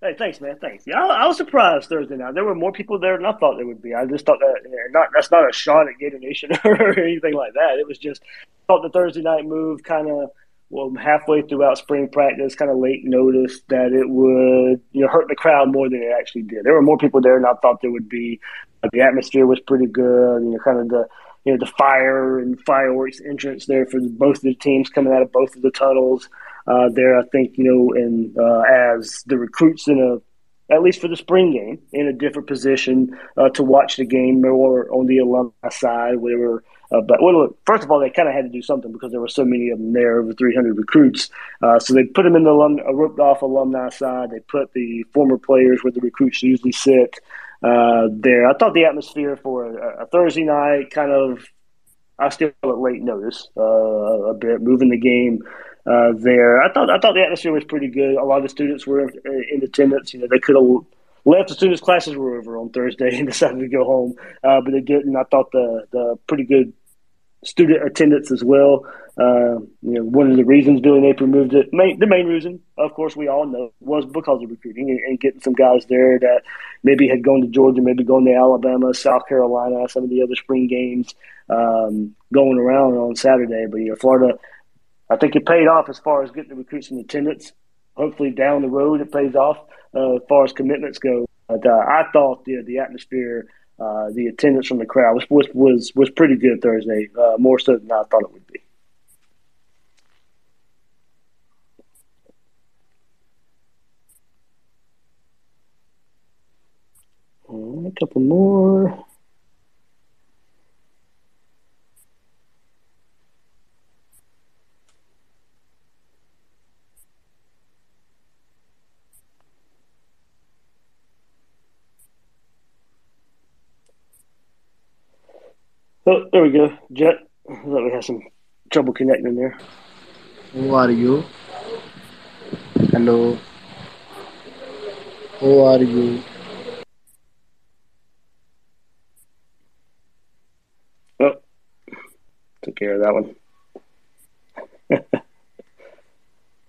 Hey, thanks, man. Thanks. Yeah, I, I, was surprised Thursday night. There were more people there than I thought there would be. I just thought that you know, not that's not a shot at Gator Nation or anything like that. It was just thought the Thursday night move kind of well halfway throughout spring practice, kind of late notice that it would you know hurt the crowd more than it actually did. There were more people there than I thought there would be. The atmosphere was pretty good. You know, kind of the you know the fire and fireworks entrance there for both of the teams coming out of both of the tunnels uh, there. I think you know, and uh, as the recruits in a at least for the spring game in a different position uh, to watch the game more on the alumni side. We were, uh, but well, first of all, they kind of had to do something because there were so many of them there, over 300 recruits. Uh, so they put them in the alum, a roped off alumni side. They put the former players where the recruits usually sit uh, there. I thought the atmosphere for a, a Thursday night kind of. I still at late notice uh, a bit, moving the game uh, there. I thought I thought the atmosphere was pretty good. A lot of the students were in attendance. You know, they could have left as soon as classes were over on Thursday and decided to go home, uh, but they didn't. I thought the the pretty good student attendance as well. Uh, you know, one of the reasons Billy Napier moved it, main, the main reason, of course, we all know, was because of recruiting and, and, getting some guys there that maybe had gone to Georgia, maybe gone to Alabama, South Carolina, some of the other spring games um, going around on Saturday. But you know, Florida I think it paid off as far as getting the recruits in attendance. Hopefully, down the road, it pays off uh, as far as commitments go. But uh, I thought the the atmosphere, uh, the attendance from the crowd was was was, was pretty good Thursday, uh, more so than I thought it would be. A couple more. Oh, there we go. Jet. I thought we had some trouble connecting there. Who are you? Hello. Who are you? Oh, took care of that one.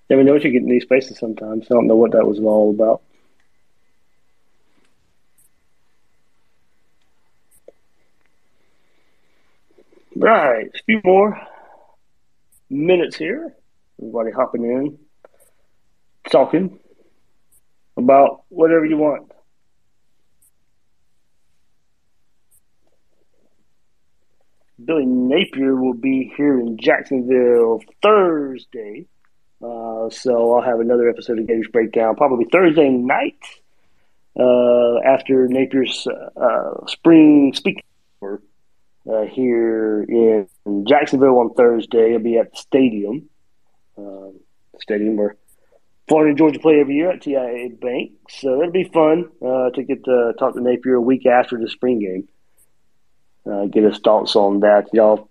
Never know what you get in these spaces sometimes. I don't know what that was all about. Right, a few more minutes here. Everybody hopping in, talking about whatever you want. Billy Napier will be here in Jacksonville Thursday. Uh, so I'll have another episode of Gators Breakdown probably Thursday night uh, after Napier's uh, spring speaking uh, here in Jacksonville on Thursday. I'll be at the stadium, uh, stadium where Florida and Georgia play every year at TIAA Bank. So it'll be fun uh, to get to talk to Napier a week after the spring game uh, get his thoughts on that. Y'all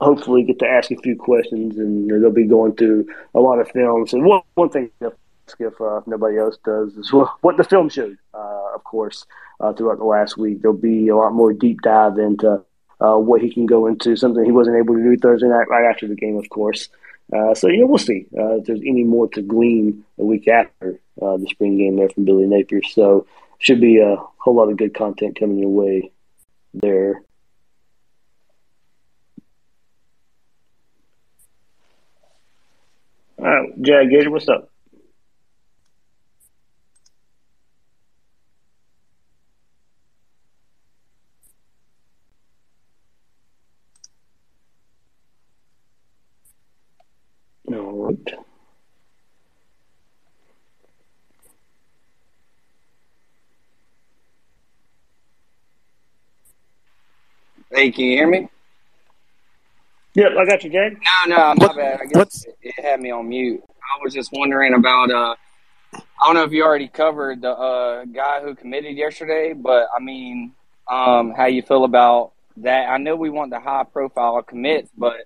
hopefully get to ask a few questions, and they'll be going through a lot of films. And one, one thing to ask if uh, nobody else does is what the film showed, uh, of course, uh, throughout the last week. There'll be a lot more deep dive into uh, what he can go into, something he wasn't able to do Thursday night right after the game, of course. Uh, so, yeah, we'll see uh, if there's any more to glean a week after the spring game there from Billy Napier. So, should be a whole lot of good content coming your way there. All right, Jag Gator, what's up? All right. Hey, can you hear me? Yep, I got you, Jag. No, no, my bad. I guess it, it had me on mute. I was just wondering about. uh I don't know if you already covered the uh, guy who committed yesterday, but I mean, um, how you feel about that? I know we want the high profile commits, but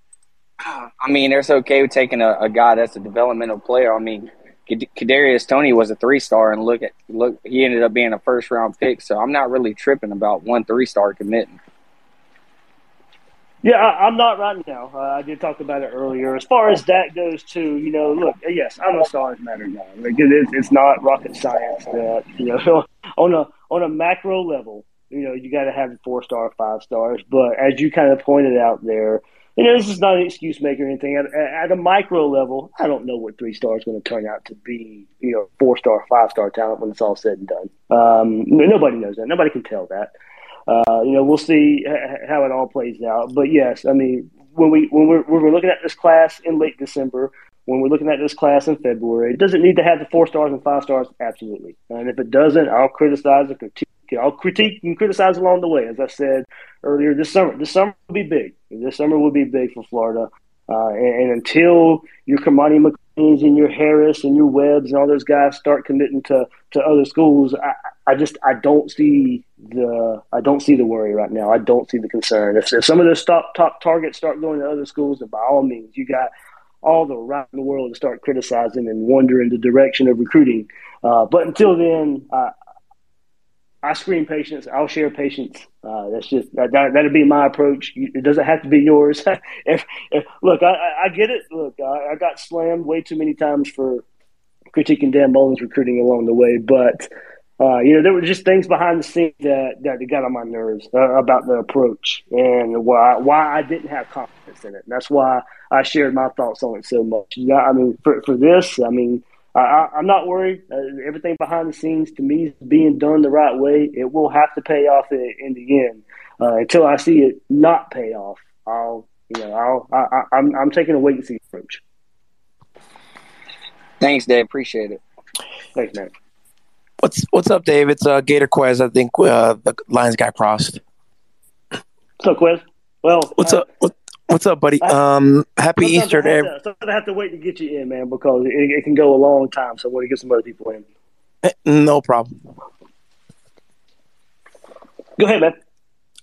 I mean, it's okay with taking a, a guy that's a developmental player. I mean, Kadarius Toney was a three star, and look at look, he ended up being a first round pick. So I'm not really tripping about one three star committing. Yeah, I, am not right now. Uh, I did talk about it earlier. As far as that goes, too, you know, look, yes, I'm a stars matter guy. Like it is, it's not rocket science that you know on a on a macro level. You know, you got to have four star, five stars. But as you kind of pointed out there, you know, this is not an excuse maker or anything. At, at a micro level, I don't know what three star is going to turn out to be. You know, four star, five star talent when it's all said and done. Um, nobody knows that. Nobody can tell that. Uh, you know, we'll see how it all plays out. But yes, I mean, when we when we're when we're looking at this class in late December, when we're looking at this class in February, it doesn't need to have the four stars and five stars, absolutely. And if it doesn't, I'll criticize and critique. I'll critique and criticize along the way. As I said earlier, this summer, this summer will be big. This summer will be big for Florida. Uh, and, and, until your Kamani McLeans and your Harris and your Webbs and all those guys start committing to, to other schools, I, I just I don't see the I don't see the worry right now. I don't see the concern. If, if some of those top top targets start going to other schools, then by all means, you got all the right in the world to start criticizing and wonder in the direction of recruiting. Uh, but until then, I screen patience. I'll share patience. Uh, that's just that, that that'll be my approach. It doesn't have to be yours. if, if, look, I, I get it. Look, I, I, got slammed way too many times for critiquing Dan Mullen's recruiting along the way, but uh, you know there were just things behind the scenes that that got on my nerves uh, about the approach and why why I didn't have confidence in it. And that's why I shared my thoughts on it so much. I mean, for for this, I mean I, am not worried. Uh, everything behind the scenes to me is being done the right way. It will have to pay off in, in the end. Uh, until I see it not pay off, I'll you know I'll I, I'm I'm taking a wait and see approach. Thanks, Dave. Appreciate it. Thanks, man. What's What's up, Dave? It's uh, Gator Quez. I think uh, the Lions guy crossed. What's up, Quez? Well, what's uh, up? What, What's up, buddy? Um, happy Easter to everyone. I have to wait to get you in, man, because it, it, can go a long time. So I want to get some other people in. Eh, no problem. Go ahead, man.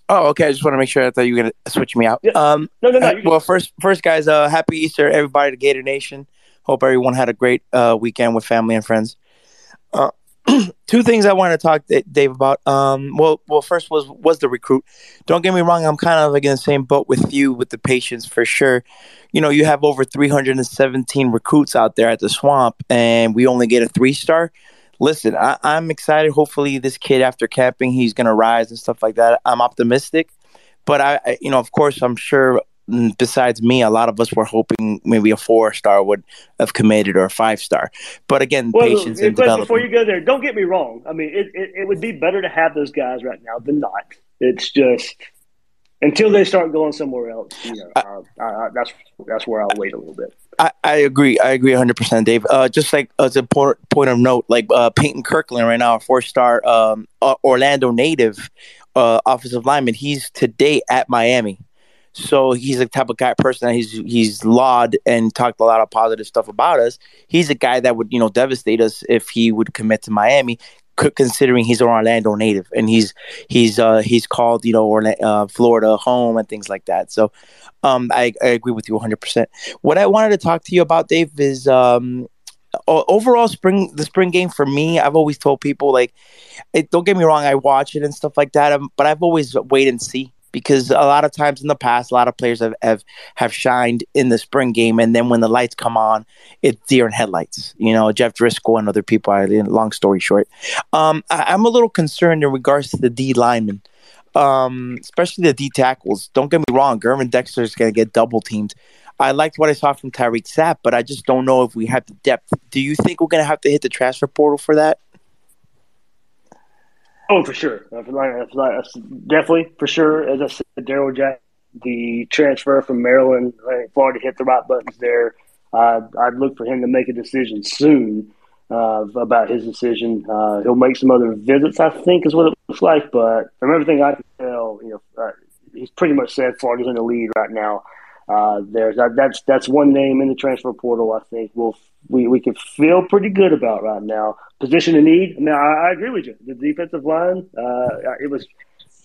Oh, okay. I just want to make sure. I thought you were gonna switch me out. Yeah. Um, no, no, no. Uh, well, first, first, guys, uh, happy Easter, everybody, to Gator Nation. Hope everyone had a great uh, weekend with family and friends. Uh, two things I want to talk to Dave about. Um, well, well, first was was the recruit. Don't get me wrong, I'm kind of like in the same boat with you with the patience for sure. You know, you have over 317 recruits out there at the swamp, and we only get a three star. Listen, I, I'm excited. Hopefully, this kid after camping, he's gonna rise and stuff like that. I'm optimistic, but I, I, you know, of course, I'm sure besides me, a lot of us were hoping maybe a four star would have committed or a five star. But again, Well, patience and development. before you go there, don't get me wrong. I mean, it, it, it would be better to have those guys right now than not. It's just until they start going somewhere else. You know, uh, I, I, that's that's where I'll wait a little bit. I, I agree. I agree 100%, Dave. Uh, just like as a por- point of note, like uh, Peyton Kirkland right now, a four star um, uh, Orlando native uh, offensive lineman, he's today at Miami. So he's the type of guy person that he's he's laud and talked a lot of positive stuff about us. He's a guy that would you know devastate us if he would commit to Miami, considering he's an Orlando native and he's he's uh, he's called you know Orla- uh, Florida home and things like that. So um, I, I agree with you 100. percent What I wanted to talk to you about, Dave, is um, overall spring the spring game for me. I've always told people like, it, don't get me wrong, I watch it and stuff like that, um, but I've always wait and see because a lot of times in the past, a lot of players have, have have shined in the spring game, and then when the lights come on, it's deer in headlights. You know, Jeff Driskel and other people. I, long story short, um, I, I'm a little concerned in regards to the D linemen, um, especially the D tackles. Don't get me wrong, Gervon Dexter is going to get double teamed. I liked what I saw from Tyreak Sapp, but I just don't know if we have the depth. Do you think we're going to have to hit the transfer portal for that? Oh, for sure. Definitely for sure. As I said, Daryl Jack, the transfer from Maryland, Florida hit the right buttons there. Uh, I'd look for him to make a decision soon uh, about his decision. Uh, he'll make some other visits, I think, is what it looks like. But from everything I can tell, you know, uh, he's pretty much said Florida's in the lead right now. Uh, there's that, that's that's one name in the transfer portal. I think we'll we we can feel pretty good about right now. Position of need. I mean, I, I agree with you. The defensive line. Uh, it was.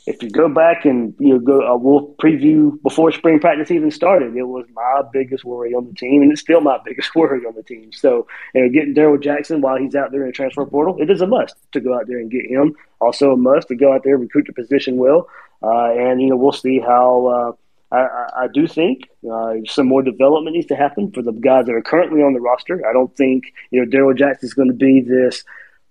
If you go back and you know go, uh, we'll preview before spring practice even started. It was my biggest worry on the team, and it's still my biggest worry on the team. So, you know, getting Darrell Jackson while he's out there in the transfer portal, it is a must to go out there and get him. Also, a must to go out there recruit the position well. Uh, and you know, we'll see how. I, I, do think uh, some more development needs to happen for the guys that are currently on the roster. I don't think you know Darrell Jackson is going to be this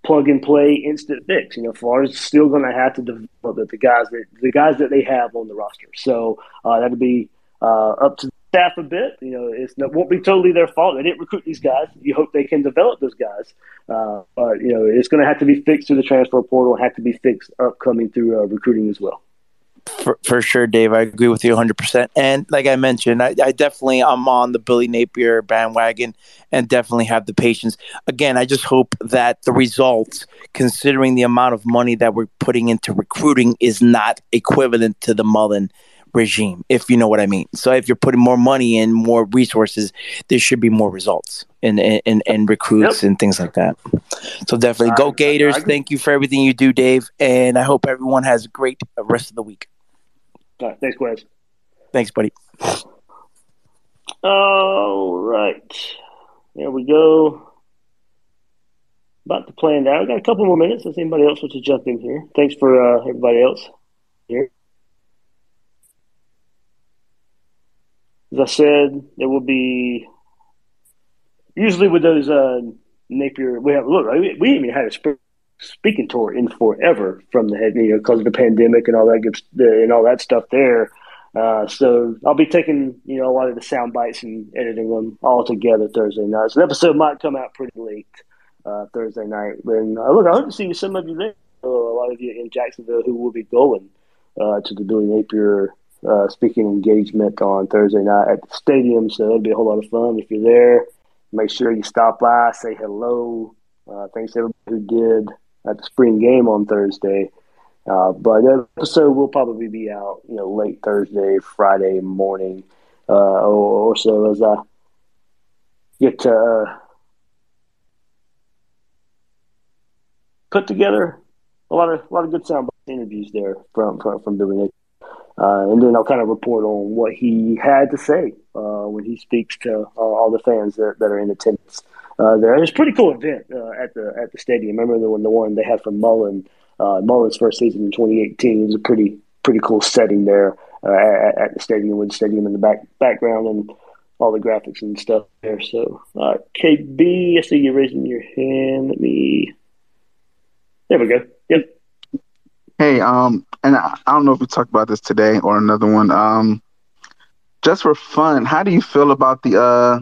plug and play instant fix. You know, Florida's still going to have to develop the guys that the guys that they have on the roster. So uh, that'll be uh, up to staff a bit. You know, it's, it won't be totally their fault. They didn't recruit these guys. You hope they can develop those guys. Uh, but you know, it's going to have to be fixed through the transfer portal. Have to be fixed upcoming through uh, recruiting as well. For, for sure, Dave. I agree with you 100%. And like I mentioned, I, I definitely am on the Billy Napier bandwagon and definitely have the patience. Again, I just hope that the results, considering the amount of money that we're putting into recruiting, is not equivalent to the Mullen regime, if you know what I mean. So if you're putting more money in, more resources, there should be more results in in, in recruits and things like that. So definitely go Gators. Thank you for everything you do, Dave. And I hope everyone has a great rest of the week. Right, thanks, Wes. Thanks, buddy. All right. There we go. About to plan now. We got a couple more minutes. If anybody else wants to jump in here. Thanks for uh, everybody else here. As I said, there will be usually with those uh, Napier. We have look. We, we even had a sp- speaking tour in forever from the head, you know, because of the pandemic and all that good, and all that stuff there. Uh, so I'll be taking you know a lot of the sound bites and editing them all together Thursday night. So the episode might come out pretty late uh, Thursday night. And uh, look, I hope to see some of you there. A lot of you in Jacksonville who will be going uh, to the Billy Napier uh, speaking engagement on Thursday night at the stadium. So it'll be a whole lot of fun. If you're there, make sure you stop by, say hello. Uh, thanks to everybody who did at the spring game on Thursday. Uh, but that episode will probably be out, you know, late Thursday, Friday morning, uh, or, or, so as I get to uh, put together a lot of a lot of good sound interviews there from from, from Billy Nick. Uh, and then I'll kind of report on what he had to say uh, when he speaks to uh, all the fans that, that are in attendance uh, there. And it's a pretty cool event uh, at the at the stadium. I remember the one the one they had from Mullen uh, Mullen's first season in 2018. It was a pretty pretty cool setting there at, at, the stadium with the stadium in the back background and all the graphics and stuff there. So KB, I see you raising your hand. Let me. There we go. Yep. Hey, um, and I, I don't know if we talked about this today or another one. Um, just for fun, how do you feel about the uh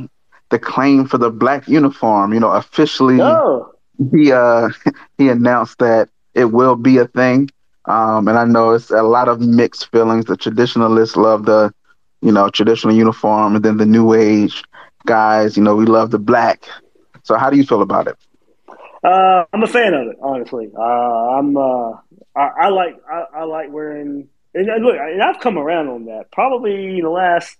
the claim for the black uniform? You know, officially Oh, he uh he announced that it will be a thing. Um, and I know it's a lot of mixed feelings. The traditionalists love the, you know, traditional uniform, and then the new age guys, you know, we love the black. So how do you feel about it? Uh, I'm a fan of it, honestly. Uh, I'm uh, I, I like I, I like wearing and look, and I've come around on that. Probably in the last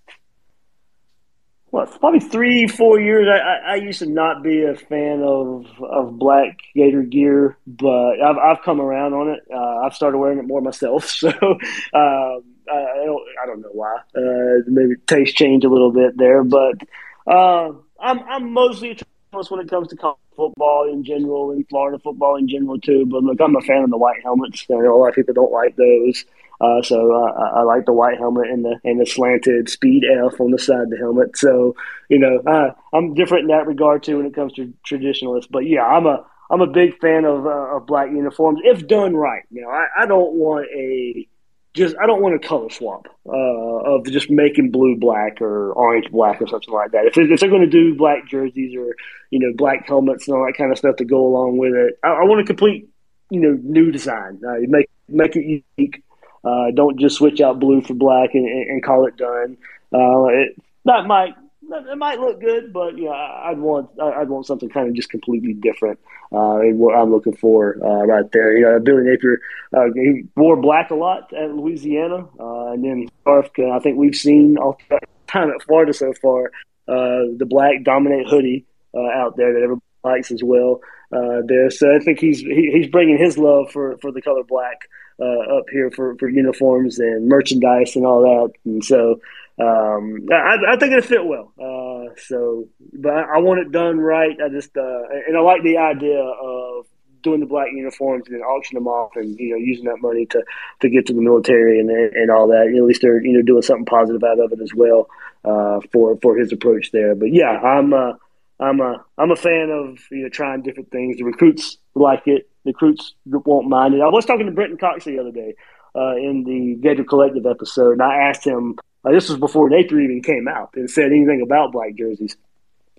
what, probably three four years. I, I, I used to not be a fan of of black Gator gear, but I've I've come around on it. Uh, I've started wearing it more myself, so um, I, I don't I don't know why. Uh, maybe taste change a little bit there, but uh, I'm I'm mostly traditionalist when it comes to college football in general and Florida football in general too. But look, I'm a fan of the white helmets. I know a lot of people don't like those. Uh, so uh, I, I like the white helmet and the and the slanted speed F on the side of the helmet. So you know uh, I'm different in that regard too when it comes to traditionalists. But yeah, I'm a I'm a big fan of uh, of black uniforms if done right. You know, I, I don't want a just I don't want a color swap uh, of just making blue black or orange black or something like that. If, if they're going to do black jerseys or you know black helmets and all that kind of stuff to go along with it, I, I want a complete you know new design. Uh, make make it unique. Uh, don't just switch out blue for black and, and, call it done. Uh, it, that might it might look good, but yeah, I'd want I'd want something kind of just completely different. Uh, what I'm looking for uh, right there. You know, Billy Napier uh, he wore black a lot at Louisiana, uh, and then Scarf. I think we've seen all time at Florida so far uh, the black dominant hoodie uh, out there that everybody likes as well. Uh, there, so I think he's he, he's bringing his love for, for the color black uh, up here for, for uniforms and merchandise and all that. And so um, I, I think it'll fit well. Uh, so, but I, I want it done right. I just uh, and I like the idea of doing the black uniforms and then auction them off and you know using that money to to get to the military and and all that. You know, at least they're you know doing something positive out of it as well uh, for for his approach there. But yeah, I'm. Uh, I'm a I'm a fan of you know trying different things. The recruits like it. The recruits won't mind it. I was talking to Brenton Cox the other day uh, in the Gator Collective episode, and I asked him. Uh, this was before Napier even came out and said anything about black jerseys.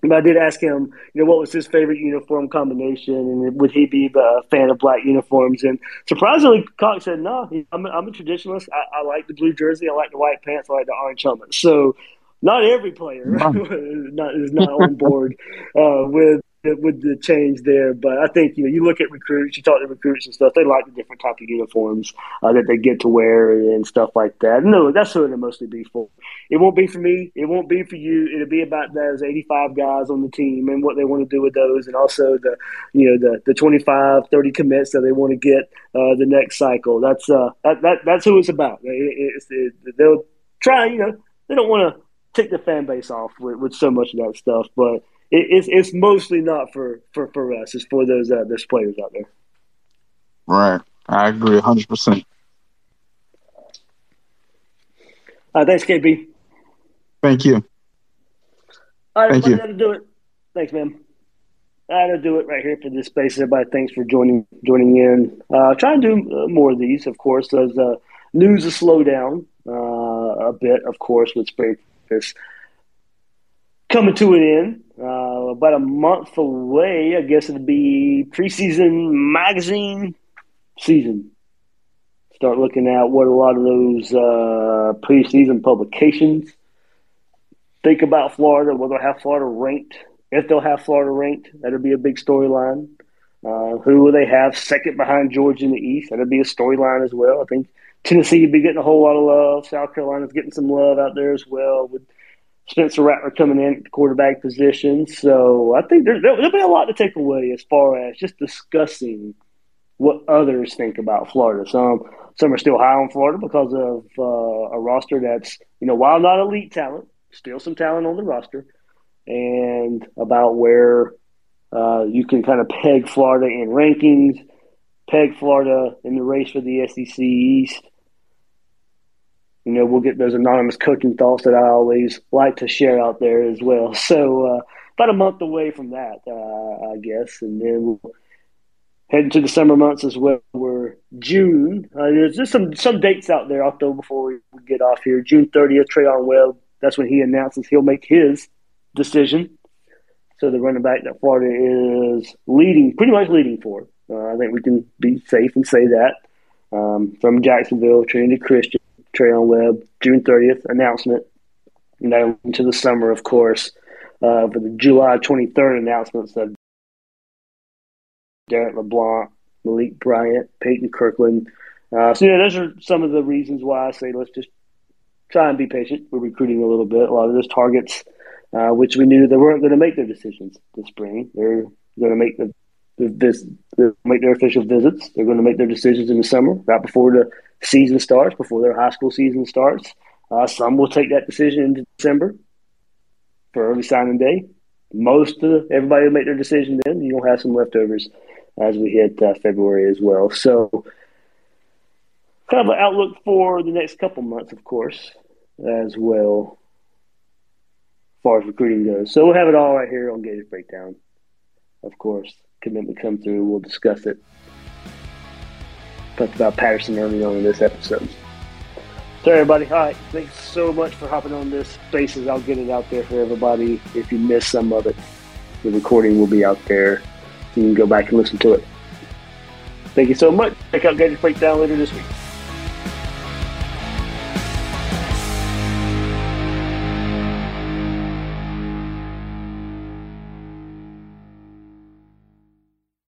But I did ask him, you know, what was his favorite uniform combination, and would he be a fan of black uniforms? And surprisingly, Cox said, "No, I'm a, I'm a traditionalist. I, I like the blue jersey. I like the white pants. I like the orange helmet." So not every player is, not, is not on board uh, with with the change there. But I think you know you look at recruits, you talk to recruits and stuff. They like the different type of uniforms uh, that they get to wear and stuff like that. No, that's who it'll mostly be for. It won't be for me. It won't be for you. It'll be about those 85 guys on the team and what they want to do with those, and also the you know the the 25, 30 commits that they want to get uh, the next cycle. That's uh that, that that's who it's about. It, it's, it, they'll try. You know they don't want to take the fan base off with, with so much of that stuff. But it, it's it's mostly not for, for, for us. It's for those uh, those players out there. Right. I agree 100%. Uh, thanks, KB. Thank you. All right, Thank you. that'll do it. Thanks, man. That'll do it right here for this space. Everybody, thanks for joining joining in. Uh, try and do uh, more of these, of course. As uh, news has slow down uh, a bit, of course, with spring practice coming to an end. About a month away, I guess it'll be preseason magazine season. Start looking at what a lot of those uh, preseason publications think about Florida, whether they'll have Florida ranked. If they'll have Florida ranked, that'll be a big storyline. Uh, who will they have second behind Georgia in the East? That'll be a storyline as well. I think Tennessee would be getting a whole lot of love. South Carolina's getting some love out there as well Spencer Rattler coming in at the quarterback position. So I think there, there'll be a lot to take away as far as just discussing what others think about Florida. Some some are still high on Florida because of uh, a roster that's you know while not elite talent, still some talent on the roster, and about where uh, you can kind of peg Florida in rankings, peg Florida in the race for the SEC East. You know, we'll get those anonymous coaching thoughts that I always like to share out there as well. So, uh, about a month away from that, uh, I guess, and then we'll head into the summer months as well. We're June. Uh, there's just some some dates out there I'll throw before we, we get off here. June 30th, Treyaun Webb That's when he announces he'll make his decision. So the running back that Florida is leading, pretty much leading for. Uh, I think we can be safe and say that. Um, from Jacksonville, Trinity Christian, Treyaun Webb, June 30th announcement. Then into the summer, of course, uh, for the July 23rd announcements of Derek LeBlanc, Malik Bryant, Peyton Kirkland. Uh, so, yeah, those are some of the reasons why I say let's just try and be patient. We're recruiting a little bit. A lot of those targets, uh, which we knew they weren't going to make their decisions this spring. They're going to make the, the this make their official visits. They're going to make their decisions in the summer, right before the season starts, before their high school season starts. Uh, some will take that decision in December for early signing day. Most of everybody will make their decision then. You'll have some leftovers as we hit uh, February as well. So, kind of an outlook for the next couple months, of course, as well, as far as recruiting goes. So we'll have it all right here on Gators Breakdown. Of course, commitment come through. We'll discuss it. Talked about Patterson early on in this episode. So everybody, all right. Thanks so much for hopping on this Spaces. I'll get it out there for everybody. If you missed some of it, the recording will be out there. You can go back and listen to it. Thank you so much. Check out Gators Breakdown later this week.